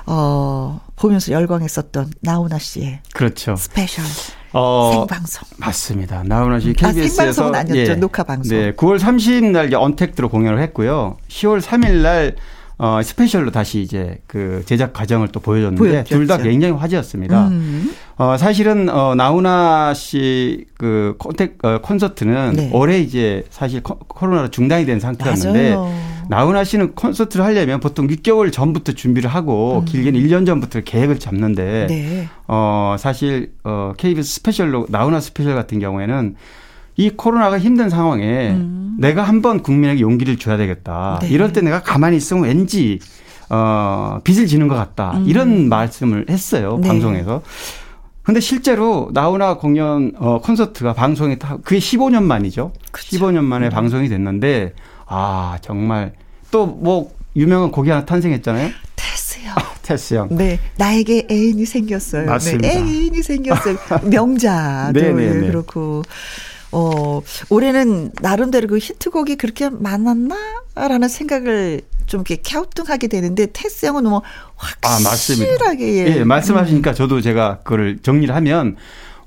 어 보면서 열광했었던 나훈아 씨의 그렇죠. 스페셜 어, 생방송. 맞습니다. 나훈아 씨 아, KBS에서 생방송은 아니었죠. 녹화 방송. 네, 9월 30일 날 이제 untact로 공연을 했고요. 10월 3일 날 어, 스페셜로 다시 이제 그 제작 과정을 또 보여줬는데. 둘 다 굉장히 화제였습니다. 음. 어, 사실은, 어, 나훈아 씨 그 콘택, 어, 콘서트는 네. 올해 이제 사실 코, 코로나로 중단이 된 상태였는데 맞아요. 나훈아 씨는 콘서트를 하려면 보통 6개월 전부터 준비를 하고 길게는 1년 전부터 계획을 잡는데 음. 네. 어, 사실, 어, KBS 스페셜로, 나훈아 스페셜 같은 경우에는 이 코로나가 힘든 상황에 내가 한번 국민에게 용기를 줘야 되겠다. 음. 네. 이럴 때 내가 가만히 있으면 왠지, 어, 빚을 지는 것 같다. 이런 말씀을 했어요. 음. 네. 방송에서. 근데 실제로 나훈아 공연, 어, 콘서트가 방송이 다, 그게 15년 만이죠. 15년 만에 음. 방송이 됐는데, 아, 정말 또 뭐, 유명한 곡이 하나 탄생했잖아요. 테스요. 테스 형. 네, 나에게 애인이 생겼어요. 맞습니다. 네, 애인이 생겼어요. 명자도 네, 네, 예, 네. 그렇고. 어, 올해는 나름대로 그 히트곡이 그렇게 많았나? 라는 생각을 좀 이렇게 갸우뚱하게 되는데, 테스 형은 뭐 아, 맞습니다. 확실하게. 예. 예, 말씀하시니까 저도 제가 그걸 정리를 하면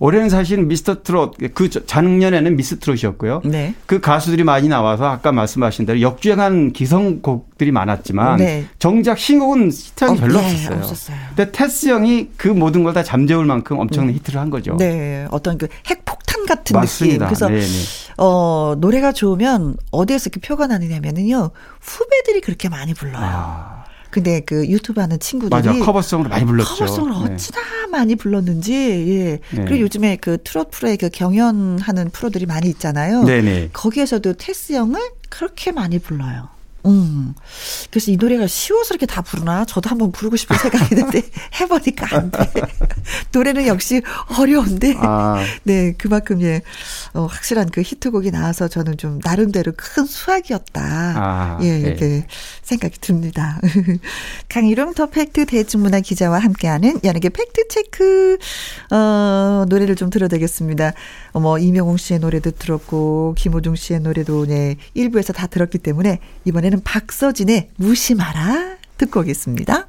올해는 사실 미스터 트롯 그 저- 작년에는 미스 트롯이었고요. 네. 그 가수들이 많이 나와서 아까 말씀하신 대로 역주행한 기성곡들이 많았지만 네. 정작 신곡은 히트한 게 어, 별로 예, 없었어요. 없었어요. 근데 테스 형이 그 모든 걸 다 잠재울 만큼 엄청난 히트를 한 거죠. 네, 어떤 그 핵폭탄 같은 맞습니다. 느낌. 그래서 네, 네. 어 노래가 좋으면 어디에서 이렇게 표가 나느냐면은요 후배들이 그렇게 많이 불러요. 아, 근데 그 유튜브 하는 친구들이 맞아. 커버송으로 많이 불렀죠. 커버송을 네. 어찌나 많이 불렀는지 예. 네. 그리고 요즘에 그 트롯 프로에 그 경연하는 프로들이 많이 있잖아요. 네네. 거기에서도 테스 형을 그렇게 많이 불러요. 음. 그래서 이 노래가 쉬워서 이렇게 다 부르나? 저도 한번 부르고 싶은 생각이 있는데 해보니까 안 돼. 노래는 역시 어려운데. 아. 네, 그만큼 예, 어, 확실한 그 히트곡이 나와서 저는 좀 나름대로 큰 수확이었다. 아, 예, 네. 이렇게 생각이 듭니다. 강일홍 더 팩트 대중문화 기자와 함께하는 연예계 fact check 어, 노래를 좀 들어야겠습니다. 어, 뭐 임영웅 씨의 노래도 들었고 김호중 씨의 노래도 네 일부에서 다 들었기 때문에 이번에는 박서진의 무시 마라 듣고 오겠습니다.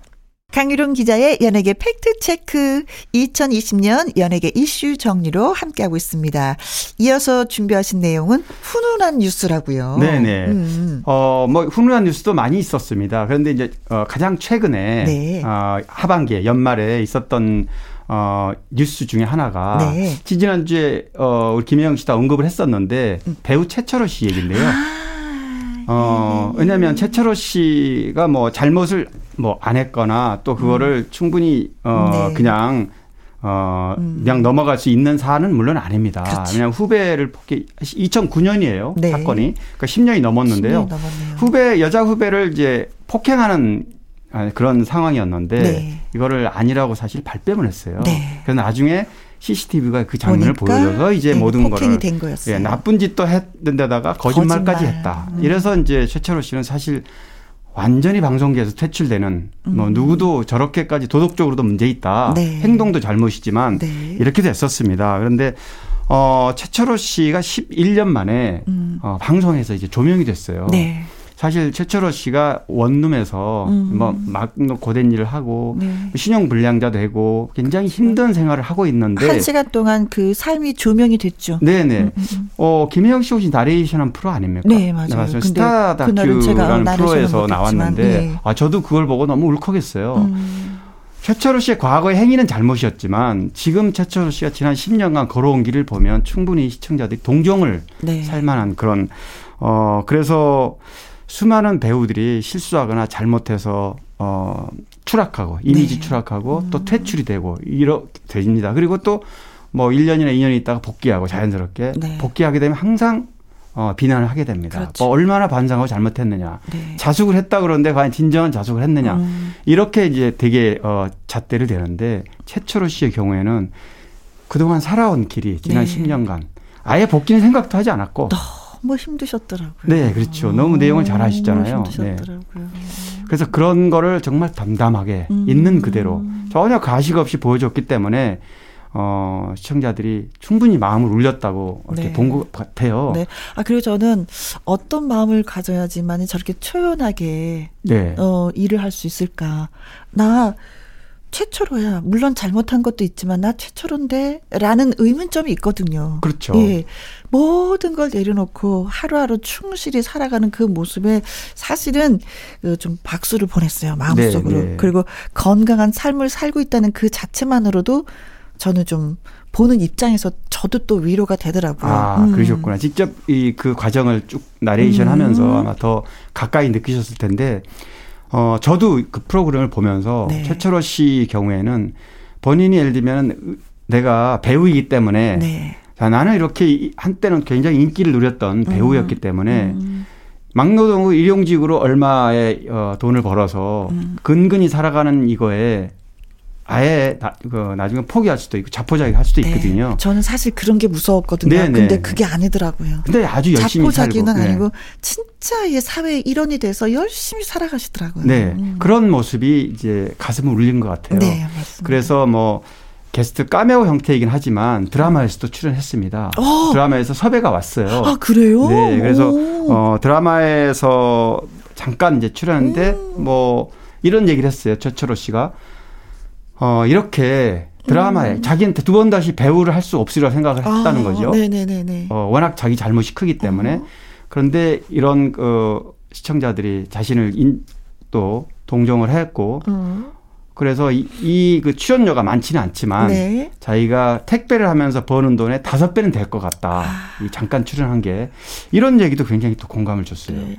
강유룡 기자의 연예계 팩트체크 2020년 연예계 이슈 정리로 함께하고 있습니다. 이어서 준비하신 내용은 훈훈한 뉴스라고요. 네네. 음. 어, 뭐, 훈훈한 뉴스도 많이 있었습니다. 그런데 이제, 어, 가장 최근에, 네. 어, 하반기에, 연말에 있었던, 어, 뉴스 중에 하나가, 네. 지지난주에, 어, 우리 김혜영 씨도 언급을 했었는데, 음. 배우 최철호 씨 얘기인데요. 아, 어, 왜냐면 최철호 씨가 뭐 잘못을 뭐 안 했거나 또 그거를 충분히, 어, 음. 네. 음. 그냥, 어, 그냥 넘어갈 수 있는 사안은 물론 아닙니다. 그렇죠. 왜냐면 후배를 폭행, 2009년이에요. 네. 사건이. 그러니까 10년이 넘었는데요. 10년이 넘었네요. 후배 여자 후배를 이제 폭행하는 아, 그런 상황이었는데 네. 이거를 아니라고 사실 발뺌을 했어요. 네. 그래서 나중에 CCTV가 그 장면을 보여줘서 이제 네, 모든 거를 된 거였어요. 예, 나쁜 짓도 했는 데다가 거짓말까지 거짓말. 했다. 음. 이래서 이제 최철호 씨는 사실 완전히 방송계에서 퇴출되는 뭐 누구도 저렇게까지 도덕적으로도 문제 있다. 음. 네. 행동도 잘못이지만 네. 이렇게 됐었습니다. 그런데 어 최철호 씨가 11년 만에 음. 어 방송에서 이제 조명이 됐어요. 네. 사실 최철호 씨가 원룸에서 음. 뭐막 고된 일을 하고 네. 신용 불량자 되고 굉장히 힘든 생활을 하고 있는데 한 시간 동안 그 삶이 조명이 됐죠. 네네. 어, 김혜영 씨 혹시 나레이션한 프로 아닙니까? 네, 맞아요. 맞습니다. 근데 스타 다큐라는 프로에서 나왔는데, 네. 아, 저도 그걸 보고 너무 울컥했어요. 음. 최철호 씨의 과거의 행위는 잘못이었지만, 지금 최철호 씨가 지난 10년간 걸어온 길을 보면 충분히 시청자들이 동정을 네. 살 만한 그런, 어, 그래서 수많은 배우들이 실수하거나 잘못해서, 어, 추락하고, 이미지 네. 추락하고, 또 퇴출이 되고, 이렇게 됩니다. 그리고 또, 뭐 1년이나 2년 있다가 복귀하고 자연스럽게 네. 복귀하게 되면 항상 어, 비난을 하게 됩니다. 그렇죠. 뭐 얼마나 반성하고 잘못했느냐. 네. 자숙을 했다 그러는데 과연 진정한 자숙을 했느냐. 음. 이렇게 이제 되게 어, 잣대를 대는데 최철호 씨의 경우에는 그동안 살아온 길이 지난 네. 10년간 아예 복귀는 생각도 하지 않았고 너무 힘드셨더라고요. 네, 그렇죠. 너무 내용을 잘 아시잖아요. 네. 힘드셨더라고요. 그래서 그런 거를 정말 담담하게 음. 있는 그대로 전혀 가식 없이 보여줬기 때문에 어, 시청자들이 충분히 마음을 울렸다고 이렇게 네. 본것 같아요. 네. 아 그리고 저는 어떤 마음을 가져야지만 저렇게 초연하게 네. 어 일을 할 수 있을까? 나 최초로야. 물론 잘못한 것도 있지만 나 최초로인데 라는 의문점이 있거든요. 그렇죠. 예. 모든 걸 내려놓고 하루하루 충실히 살아가는 그 모습에 사실은 그좀 박수를 보냈어요. 마음속으로. 네, 네. 그리고 건강한 삶을 살고 있다는 그 자체만으로도 저는 좀 보는 입장에서 저도 또 위로가 되더라고요. 아, 음. 그러셨구나. 직접 이 그 과정을 쭉 나레이션 음. 하면서 아마 더 가까이 느끼셨을 텐데, 어, 저도 그 프로그램을 보면서 네. 최철호 씨 경우에는 본인이 예를 들면 내가 배우이기 때문에 네. 자, 나는 이렇게 이- 한때는 굉장히 인기를 누렸던 배우였기 때문에 음. 막노동 후 일용직으로 얼마의 어, 돈을 벌어서 음. 근근히 살아가는 이거에 아예 나, 그 나중에 포기할 수도 있고 자포자기 할 수도 네. 있거든요. 저는 사실 그런 게 무서웠거든요. 네, 네. 근데 그게 아니더라고요. 근데 아주 열심히 자포자기는 살고. 네. 아니고 진짜 이 사회의 일원이 돼서 열심히 살아가시더라고요. 네. 음. 그런 모습이 이제 가슴을 울린 것 같아요. 네, 맞습니다. 그래서 뭐 게스트 까메오 형태이긴 하지만 드라마에서도 출연했습니다. 어. 드라마에서 섭외가 왔어요. 아 그래요? 네. 그래서 오. 어 드라마에서 잠깐 이제 출연했는데 음. 뭐 이런 얘기를 했어요. 최철호 씨가 어 이렇게 드라마에 자기한테 두 번 다시 배우를 할 수 없으리라 생각을 했다는 음. 아, 거죠. 네네네네. 어, 워낙 자기 잘못이 크기 때문에 그런데 이런 그 시청자들이 자신을 인, 또 동정을 했고 음. 그래서 이그 출연료가 많지는 않지만 네. 자기가 택배를 하면서 버는 돈의 다섯 배는 될 것 같다. 이 잠깐 출연한 게 이런 얘기도 굉장히 또 공감을 줬어요. 네.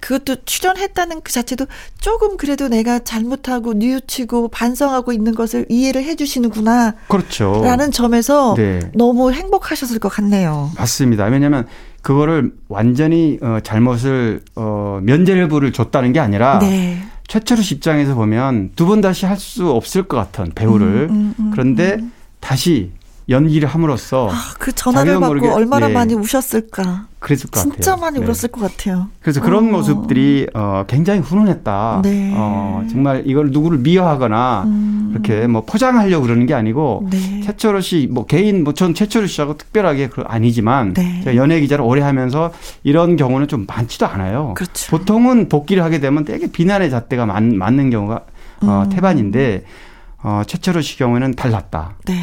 그것도 출연했다는 그 자체도 조금 그래도 내가 잘못하고 뉘우치고 반성하고 있는 것을 이해를 해주시는구나. 그렇죠. 라는 점에서 네. 너무 행복하셨을 것 같네요. 맞습니다. 왜냐하면 그거를 완전히 어, 잘못을 어, 면죄부를 줬다는 게 아니라 네. 최철우 씨 입장에서 보면 두 번 다시 할 수 없을 것 같은 배우를. 음, 음, 음, 그런데 다시 연기를 함으로써 아, 그 전화를 받고 얼마나 네. 많이 우셨을까. 그랬을 것 같아요. 진짜 많이 네. 울었을 것 같아요. 그래서 그런 어. 모습들이 어, 굉장히 훈훈했다. 네. 어, 정말 이걸 누구를 미워하거나 음. 이렇게 뭐 포장하려고 그러는 게 아니고 네. 최철호 씨 뭐 개인 뭐전 최철호 씨하고 특별하게 그 아니지만 네. 제가 연예 기자를 오래 하면서 이런 경우는 좀 많지도 않아요. 그렇죠. 보통은 복귀를 하게 되면 되게 비난의 잣대가 많, 맞는 경우가 어, 음. 태반인데 어, 최철호 씨 경우에는 달랐다. 네.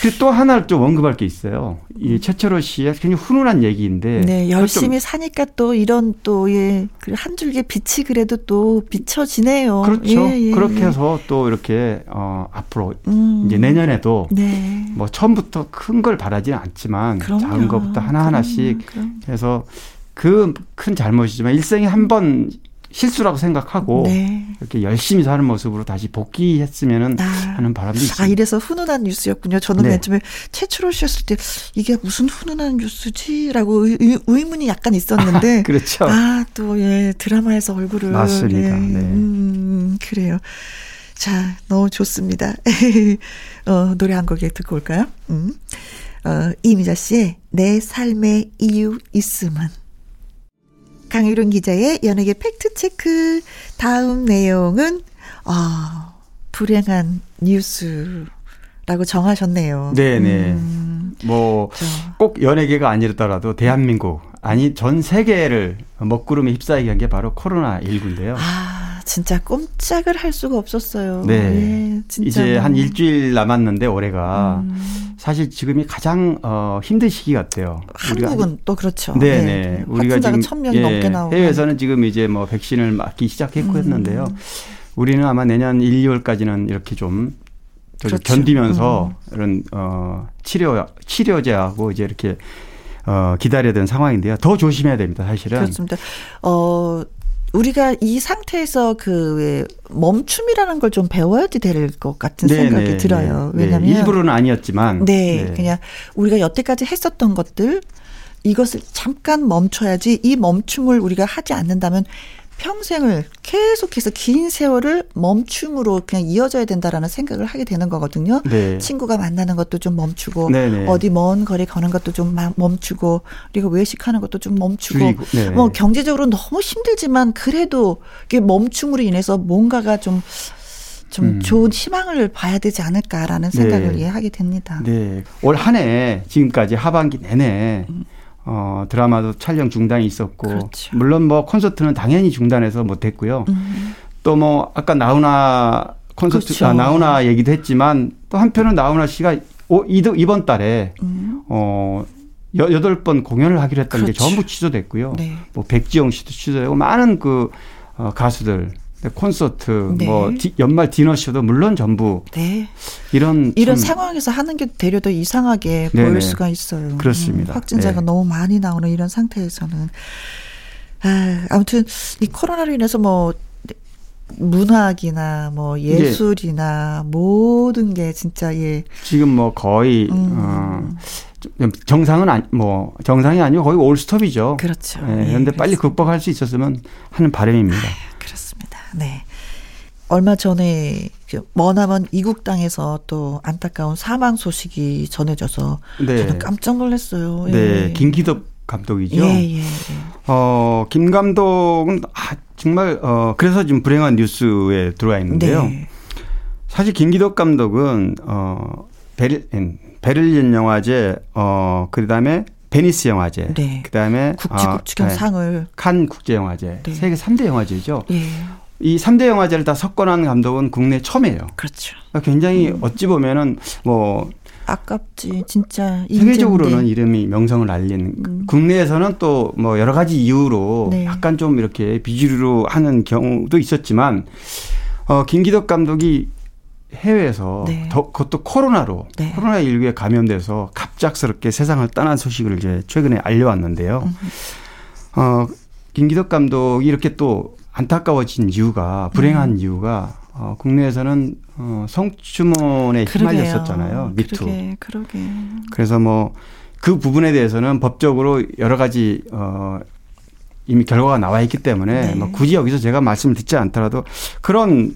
그리고 또 하나를 좀 언급할 게 있어요. 이 최철호 씨의 굉장히 훈훈한 얘기인데 네, 열심히 좀 사니까 또 이런 또, 예, 그한 줄기 빛이 그래도 또 비춰지네요. 그렇죠. 예, 예, 그렇게 예. 해서 또 이렇게 어, 앞으로 음. 이제 내년에도 네. 뭐 처음부터 큰 걸 바라지는 않지만 그럼요. 작은 것부터 하나 하나씩 그럼요, 그럼. 해서 그 큰 잘못이지만 일생에 한 번 실수라고 생각하고 네. 이렇게 열심히 사는 모습으로 다시 복귀했으면은 아. 하는 바람도 아, 있습니다. 이래서 훈훈한 뉴스였군요. 저는 네. 맨 처음에 최초로 씨였을 때 이게 무슨 훈훈한 뉴스지? 라고 의, 의- 의문이 약간 있었는데. 그렇죠. 아, 또, 예, 드라마에서 얼굴을. 맞습니다. 예, 네. 음, 그래요. 자, 너무 좋습니다. 어, 노래 한 곡에 듣고 올까요? 음. 어, 이미자 씨의 내 삶의 이유 있음은. 강유론 기자의 연예계 팩트체크. 다음 내용은, 아, 불행한 뉴스라고 정하셨네요. 네네. 음, 뭐 저, 꼭 연예계가 아니더라도 대한민국 아니 전 세계를 먹구름에 휩싸이게 한 게 바로 코로나 19인데요. 아, 진짜 꼼짝을 할 수가 없었어요. 네. 예, 진짜 이제 뭐. 한 일주일 남았는데 올해가 음. 사실 지금이 가장 어, 힘든 시기 같아요. 우리가 한국은 또 그렇죠. 네네. 네. 우리가 확진자가 지금 천 명이 예, 넘게 나오고. 해외에서는 지금 이제 뭐 백신을 맞기 시작했고 음. 했는데요. 우리는 아마 내년 1, 2월까지는 이렇게 좀 그렇죠. 견디면서 이런 어 치료 치료제하고 이제 이렇게 어 기다려야 되는 상황인데요. 더 조심해야 됩니다, 사실은. 그렇습니다. 어, 우리가 이 상태에서 그왜 멈춤이라는 걸 좀 배워야지 될 것 같은 생각이 들어요. 네. 왜냐하면 일부러는 아니었지만 네, 그냥 우리가 여태까지 했었던 것들 이것을 잠깐 멈춰야지 이 멈춤을 우리가 하지 않는다면 평생을 계속해서 긴 세월을 멈춤으로 그냥 이어져야 된다라는 생각을 하게 되는 거거든요. 네. 친구가 만나는 것도 좀 멈추고 네네. 어디 먼 거리 가는 것도 좀 마- 멈추고 그리고 외식하는 것도 좀 멈추고 줄이고, 네. 뭐 경제적으로 너무 힘들지만 그래도 이게 멈춤으로 인해서 뭔가가 좀좀 음. 좋은 희망을 봐야 되지 않을까라는 생각을 네. 예, 하게 됩니다. 네. 올 한 해 지금까지 하반기 내내 어, 드라마도 촬영 중단이 있었고 음. 그렇죠. 물론 뭐 콘서트는 당연히 중단해서 못 했고요. 음. 또뭐 아까 나훈아 콘서트 그렇죠. 아, 나훈아 얘기도 했지만 또 한편은 나훈아 씨가 오, 이도- 이번 달에 음. 어 여- 여덟 번 공연을 하기로 했던 게 그렇죠. 전부 취소됐고요. 네. 뭐 백지영 씨도 취소되고 많은 그 어, 가수들 네, 콘서트, 네. 뭐 디- 연말 디너쇼도 물론 전부 네. 이런 이런 참 상황에서 하는 게 되려 더 이상하게 네네. 보일 수가 있어요. 그렇습니다. 음, 확진자가 네. 너무 많이 나오는 이런 상태에서는 아, 아무튼 이 코로나로 인해서 뭐 문학이나 뭐 예술이나 모든 게 진짜 예 지금 뭐 거의 음. 어, 좀 정상은 아니 뭐 정상이 아니고 거의 올스톱이죠. 그렇죠. 예, 예, 그런데 빨리 그렇습니다. 극복할 수 있었으면 하는 바람입니다. 그렇습니다. 네. 얼마 전에 그 머나먼 이국 땅에서 또 안타까운 사망 소식이 전해져서 네. 저는 깜짝 놀랐어요. 예. 네, 김기덕 감독이죠. 예, 예, 예. 어, 김 감독은 아, 정말 어 그래서 지금 불행한 뉴스에 들어와 있는데요. 네. 사실 김기덕 감독은 어 베를린 베를린 영화제 어 그다음에 베니스 영화제 네. 그다음에 국지국지경 어, 네, 상을 칸 국제 영화제 네. 세계 3대 영화제죠. 예. 이 3대 영화제를 다 석권한 감독은 국내 처음이에요. 그렇죠. 굉장히 음. 어찌 보면은 뭐 아깝지 진짜 세계적으로는 인재인데. 이름이 명성을 알린 음. 국내에서는 또 뭐 여러 가지 이유로 네. 약간 좀 이렇게 비주류로 하는 경우도 있었지만 어 김기덕 감독이 해외에서 네. 더 그것도 코로나로 네. 코로나 19에 감염돼서 갑작스럽게 세상을 떠난 소식을 이제 최근에 알려왔는데요. 음. 어 김기덕 감독이 이렇게 또 안타까워진 이유가 불행한 음. 이유가 어 국내에서는 어 성추문에 그러게요. 휘말렸었잖아요. 미투. 그러게 그러게. 그래서 뭐 그 부분에 대해서는 법적으로 여러 가지 어 이미 결과가 나와 있기 때문에 네. 뭐 굳이 여기서 제가 말씀을 듣지 않더라도 그런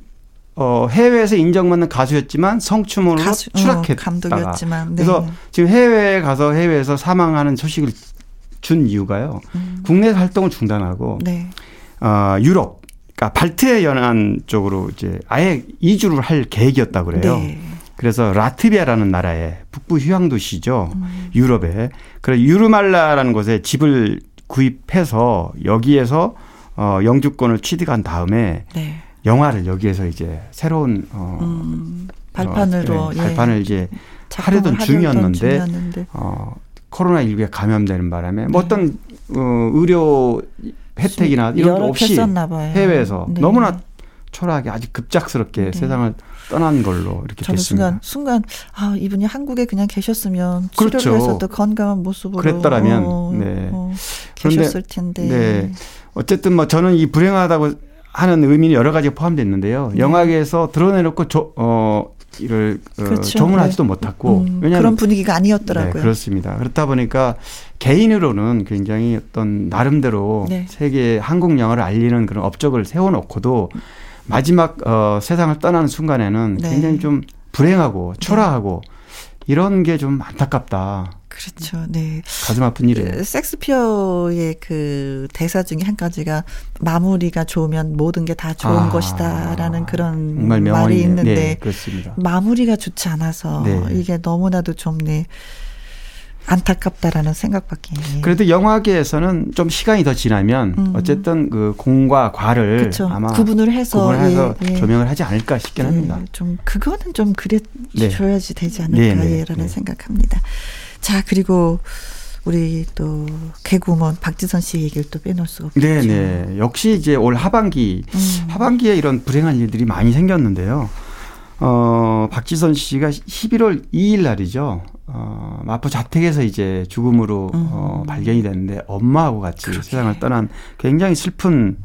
어 해외에서 인정받는 가수였지만 성추문으로 가수 어, 추락했다가 감독이었지만 네. 그래서 지금 해외에 가서 해외에서 사망하는 소식을 준 이유가요. 음. 국내 활동을 중단하고 네. 어 유럽 그러니까 발트 연안 쪽으로 이제 아예 이주를 할 계획이었다 그래요. 네. 그래서 라트비아라는 나라의 북부 휴양 도시죠. 음. 유럽에. 그래서 유르말라라는 곳에 집을 구입해서 여기에서 어 영주권을 취득한 다음에 네. 영화를 여기에서 이제 새로운 어, 음. 발판으로 어, 네, 예. 발판을 이제 작품을 하려던 하려던 중이었는데 중이었는데. 어 코로나 19에 감염되는 바람에 뭐 네. 어떤 어 의료 혜택이나 이런 게 없이. 해외에서 네. 너무나 초라하게 아주 급작스럽게 네. 세상을 떠난 걸로 이렇게 저는 됐습니다. 순간 순간 아 이분이 한국에 그냥 계셨으면 그렇죠. 치료를 해서도 건강한 모습으로 그랬더라면, 어, 네. 어, 계셨을 텐데. 네. 어쨌든 뭐 저는 이 불행하다고 하는 의미는 여러 가지가 포함되어 있는데요. 네. 영화계에서 드러내놓고 조, 어, 이를 어, 그렇죠. 조문하지도 네. 못했고 음, 왜냐하면 그런 분위기가 네, 아니었더라고요. 그렇습니다. 그렇다 보니까 개인으로는 굉장히 어떤 나름대로 네. 세계 한국 영화를 알리는 그런 업적을 세워놓고도 마지막 어, 세상을 떠나는 순간에는 네. 굉장히 좀 불행하고 초라하고 이런 게 좀 안타깝다. 그렇죠. 네. 가슴 아픈 일이에요. 그 섹스피어의 그 대사 중에 한 가지가 마무리가 좋으면 모든 게 다 좋은 아, 것이다라는 그런 말이 있는데 네, 그렇습니다. 마무리가 좋지 않아서 네. 이게 너무나도 좀 네. 안타깝다라는 생각밖에. 그래도 영화계에서는 좀 시간이 더 지나면 음. 어쨌든 그 공과 과를 그렇죠. 아마 구분을 해서 구분해서 예, 예. 조명을 하지 않을까 싶긴 합니다. 예, 좀 그거는 좀 그래 네. 줘야지 되지 네, 않을까라는 네, 네. 생각합니다. 자 그리고 우리 또 개구먼 박지선 씨 얘기를 또 빼놓을 수가 없죠. 네, 네. 역시 이제 올 하반기 음. 하반기에 이런 불행한 일들이 많이 생겼는데요. 어, 박지선 씨가 11월 2일 날이죠. 어, 마포 자택에서 이제 죽음으로 음. 어, 발견이 됐는데 엄마하고 같이 세상을 떠난 굉장히 슬픈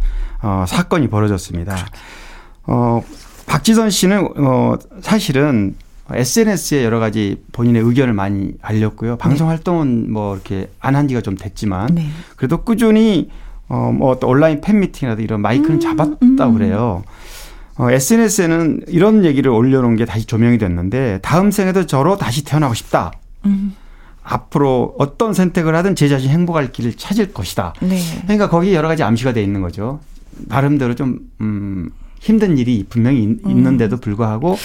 어, 사건이 벌어졌습니다. 어, 박지선 씨는 어, 사실은 SNS에 여러 가지 본인의 의견을 많이 알렸고요. 방송 활동은 뭐 이렇게 안 한 지가 좀 됐지만 네. 그래도 꾸준히 어, 뭐 어떤 온라인 팬 미팅이라도 이런 마이크는 음, 잡았다 고 그래요. 어, SNS에는 이런 얘기를 올려놓은 게 다시 조명이 됐는데 다음 생에도 저로 다시 태어나고 싶다. 음. 앞으로 어떤 선택을 하든 제 자신 행복할 길을 찾을 것이다. 네. 그러니까 거기 여러 가지 암시가 돼 있는 거죠. 나름대로 좀 음, 힘든 일이 분명히 있, 음. 있는데도 불구하고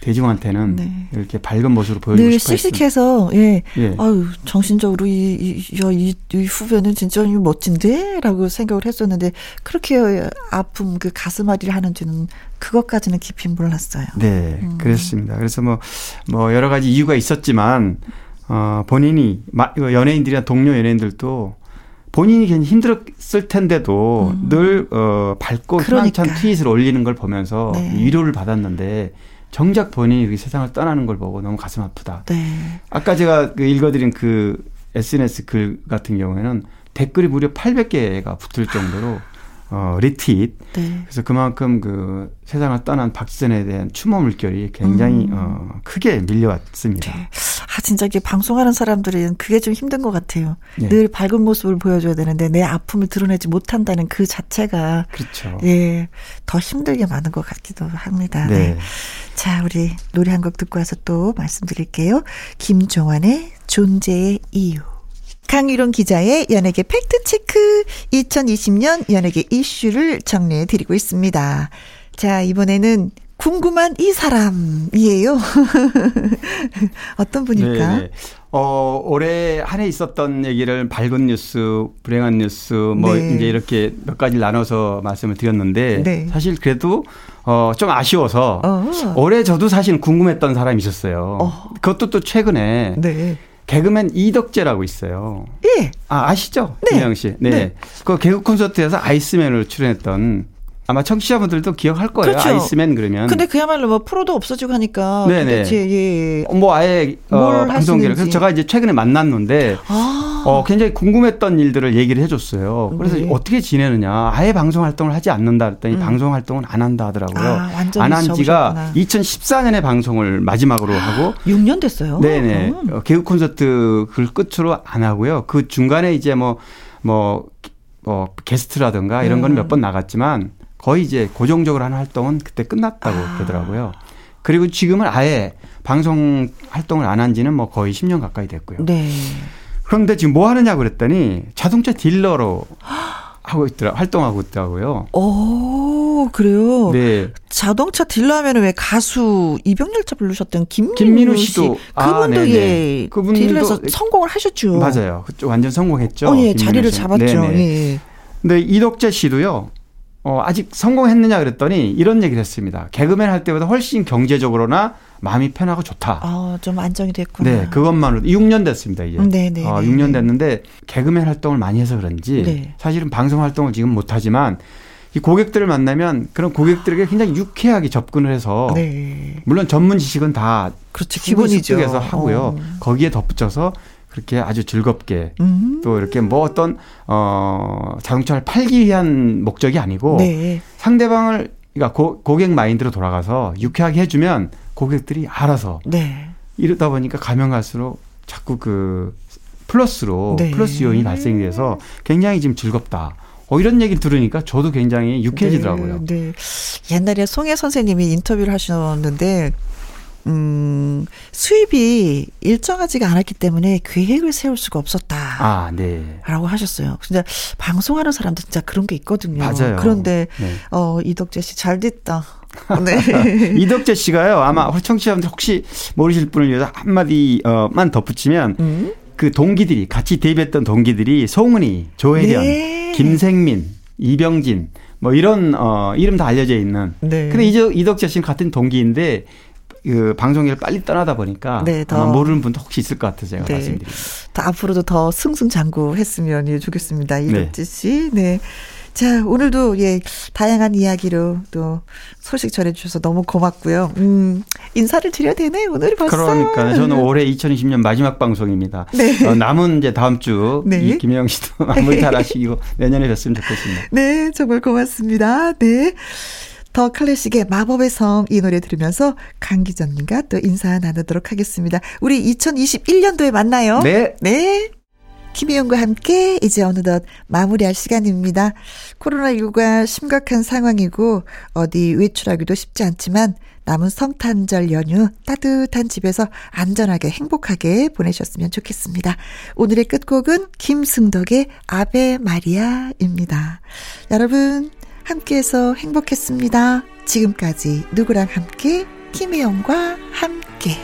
대중한테는 네. 이렇게 밝은 모습으로 보여주고 늘 싶어 했습니다. 씩씩해서 예. 예. 아유 정신적으로 이, 이, 야, 이, 이 후배는 진짜 멋진데라고 생각을 했었는데 그렇게 아픔 그 가슴앓이를 하는지는 그것까지는 깊이 몰랐어요. 네, 음. 그랬습니다. 그래서 뭐, 뭐 여러 가지 이유가 있었지만, 어, 본인이, 마- 이거 연예인들이나 동료 연예인들도 본인이 괜히 힘들었을 텐데도 음. 늘 어, 밝고 그러니까. 희망찬 트윗을 올리는 걸 보면서 네. 위로를 받았는데 정작 본인이 이렇게 세상을 떠나는 걸 보고 너무 가슴 아프다. 네. 아까 제가 그 읽어드린 그 SNS 글 같은 경우에는 댓글이 무려 800개가 붙을 정도로 어, 리트윗. 네. 그래서 그만큼 그 세상을 떠난 박지선에 대한 추모 물결이 굉장히 음. 어, 크게 밀려왔습니다. 아, 진짜 이게 방송하는 사람들은 그게 좀 힘든 것 같아요. 네. 늘 밝은 모습을 보여줘야 되는데 내 아픔을 드러내지 못한다는 그 자체가 그렇죠. 예, 더 힘들게 많은 것 같기도 합니다. 네. 네. 자, 우리 노래 한 곡 듣고 와서 또 말씀드릴게요. 김종환의 존재의 이유. 강유론 기자의 연예계 팩트체크 2020년 연예계 이슈를 정리해 드리고 있습니다. 자, 이번에는 궁금한 이 사람이에요. 어떤 분일까? 네, 네. 어, 올해 한 해 있었던 얘기를 밝은 뉴스, 불행한 뉴스, 뭐 네. 이제 이렇게 몇 가지 나눠서 말씀을 드렸는데 네. 사실 그래도 어, 좀 아쉬워서 어. 올해 저도 사실 궁금했던 사람이 있었어요. 어. 그것도 또 최근에 네. 개그맨 이덕재라고 있어요. 예. 아, 아시죠? 네. 김영 씨. 네. 네. 그 개그 콘서트에서 아이스맨으로 출연했던 아마 청취자분들도 기억할 거예요. 그렇죠. 아이스맨 그러면. 근데 그야말로 뭐 프로도 없어지고 하니까 네네. 도대체 예. 어, 뭐 아예 뭘 어. 방송계를 그래서 제가 이제 최근에 만났는데 아. 어 굉장히 궁금했던 일들을 얘기를 해줬어요. 그래서 네. 어떻게 지내느냐 아예 방송 활동을 하지 않는다 그랬더니 음. 방송 활동은 안 한다 하더라고요. 아, 완전히 안한 지가 접으셨구나. 2014년에 방송을 마지막으로 하고 6년 됐어요. 네네 음. 어, 개그 콘서트 그 끝으로 안 하고요. 그 중간에 이제 뭐뭐뭐 게스트라든가 이런 거는 음. 몇번 나갔지만 거의 이제 고정적으로 하는 활동은 그때 끝났다고 아. 그러더라고요. 그리고 지금은 아예 방송 활동을 안 한 지는 뭐 거의 10년 가까이 됐고요. 네. 그런데 지금 뭐 하느냐고 그랬더니 자동차 딜러로 하고 있더라 활동하고 있더라고요. 오, 그래요. 네. 자동차 딜러 하면은 왜 가수 이병렬자 부르셨던 김민우, 김민우 씨. 씨도 아, 그분도 네네. 예. 그분도- 딜러에서 성공을 하셨죠. 맞아요. 그쪽 완전 성공했죠. 어, 예, 자리를 씨는. 잡았죠. 네네. 예. 근데 이덕재 씨도요. 어, 아직 성공했느냐 그랬더니 이런 얘기를 했습니다. 개그맨 할 때보다 훨씬 경제적으로나 마음이 편하고 좋다. 아, 좀 안정이 됐구나. 네, 그것만으로 6년 됐습니다, 이제. 음, 네네, 어, 네, 6년 네. 됐는데 개그맨 활동을 많이 해서 그런지 네. 사실은 방송 활동을 지금 못 하지만 이 고객들을 만나면 그런 고객들에게 굉장히 유쾌하게 접근을 해서 네. 물론 전문 지식은 다 그렇죠. 기본이죠. 습득해서 하고요. 어. 거기에 덧붙여서 그렇게 아주 즐겁게 음. 또 이렇게 뭐 어떤 어 자동차를 팔기 위한 목적이 아니고 네. 상대방을 그러니까 고, 고객 마인드로 돌아가서 유쾌하게 해주면 고객들이 알아서 네. 이러다 보니까 가면 갈수록 자꾸 그 플러스로 네. 플러스 요인이 발생이 돼서 굉장히 지금 즐겁다. 어, 이런 얘기를 들으니까 저도 굉장히 유쾌해지더라고요. 네, 네. 옛날에 송혜 선생님이 인터뷰를 하셨는데, 음, 수입이 일정하지가 않았기 때문에 계획을 세울 수가 없었다. 아, 네. 라고 하셨어요. 진짜 방송하는 사람들 진짜 그런 게 있거든요. 맞아요. 그런데 네. 어 이덕재 씨 잘 됐다. 네. 이덕재 씨가요. 아마 우리 청취자분들 혹시 모르실 분을 위해서 한마디만 덧붙이면 음? 그 동기들이 같이 데뷔했던 동기들이 송은이, 조혜련, 네. 김생민, 이병진 뭐 이런 어 이름 다 알려져 있는. 네. 근데 이덕재 씨는 같은 동기인데 그 방송일을 빨리 떠나다 보니까 네, 더. 아마 모르는 분도 혹시 있을 것 같아서 제가 네. 말씀드립니다. 더 앞으로도 더 승승장구했으면 예, 좋겠습니다. 이덕재 씨. 네. 자, 오늘도 예, 다양한 이야기로 또 소식 전해주셔서 너무 고맙고요. 음, 인사를 드려야 되네, 오늘 벌써. 그러니까 저는 올해 2020년 마지막 방송입니다. 네. 어, 남은 이제 다음 주 네. 이 김영 씨도 마무리 잘 하시고 내년에 뵀으면 좋겠습니다. 네, 정말 고맙습니다. 네. 더 클래식의 마법의 성 이 노래 들으면서 강 기자님과 또 인사 나누도록 하겠습니다. 우리 2021년도에 만나요. 네. 네. 김희영과 함께 이제 어느덧 마무리할 시간입니다. 코로나19가 심각한 상황이고 어디 외출하기도 쉽지 않지만 남은 성탄절 연휴 따뜻한 집에서 안전하게 행복하게 보내셨으면 좋겠습니다. 오늘의 끝곡은 김승덕의 아베 마리아입니다. 여러분 함께해서 행복했습니다. 지금까지 누구랑 함께 김혜영과 함께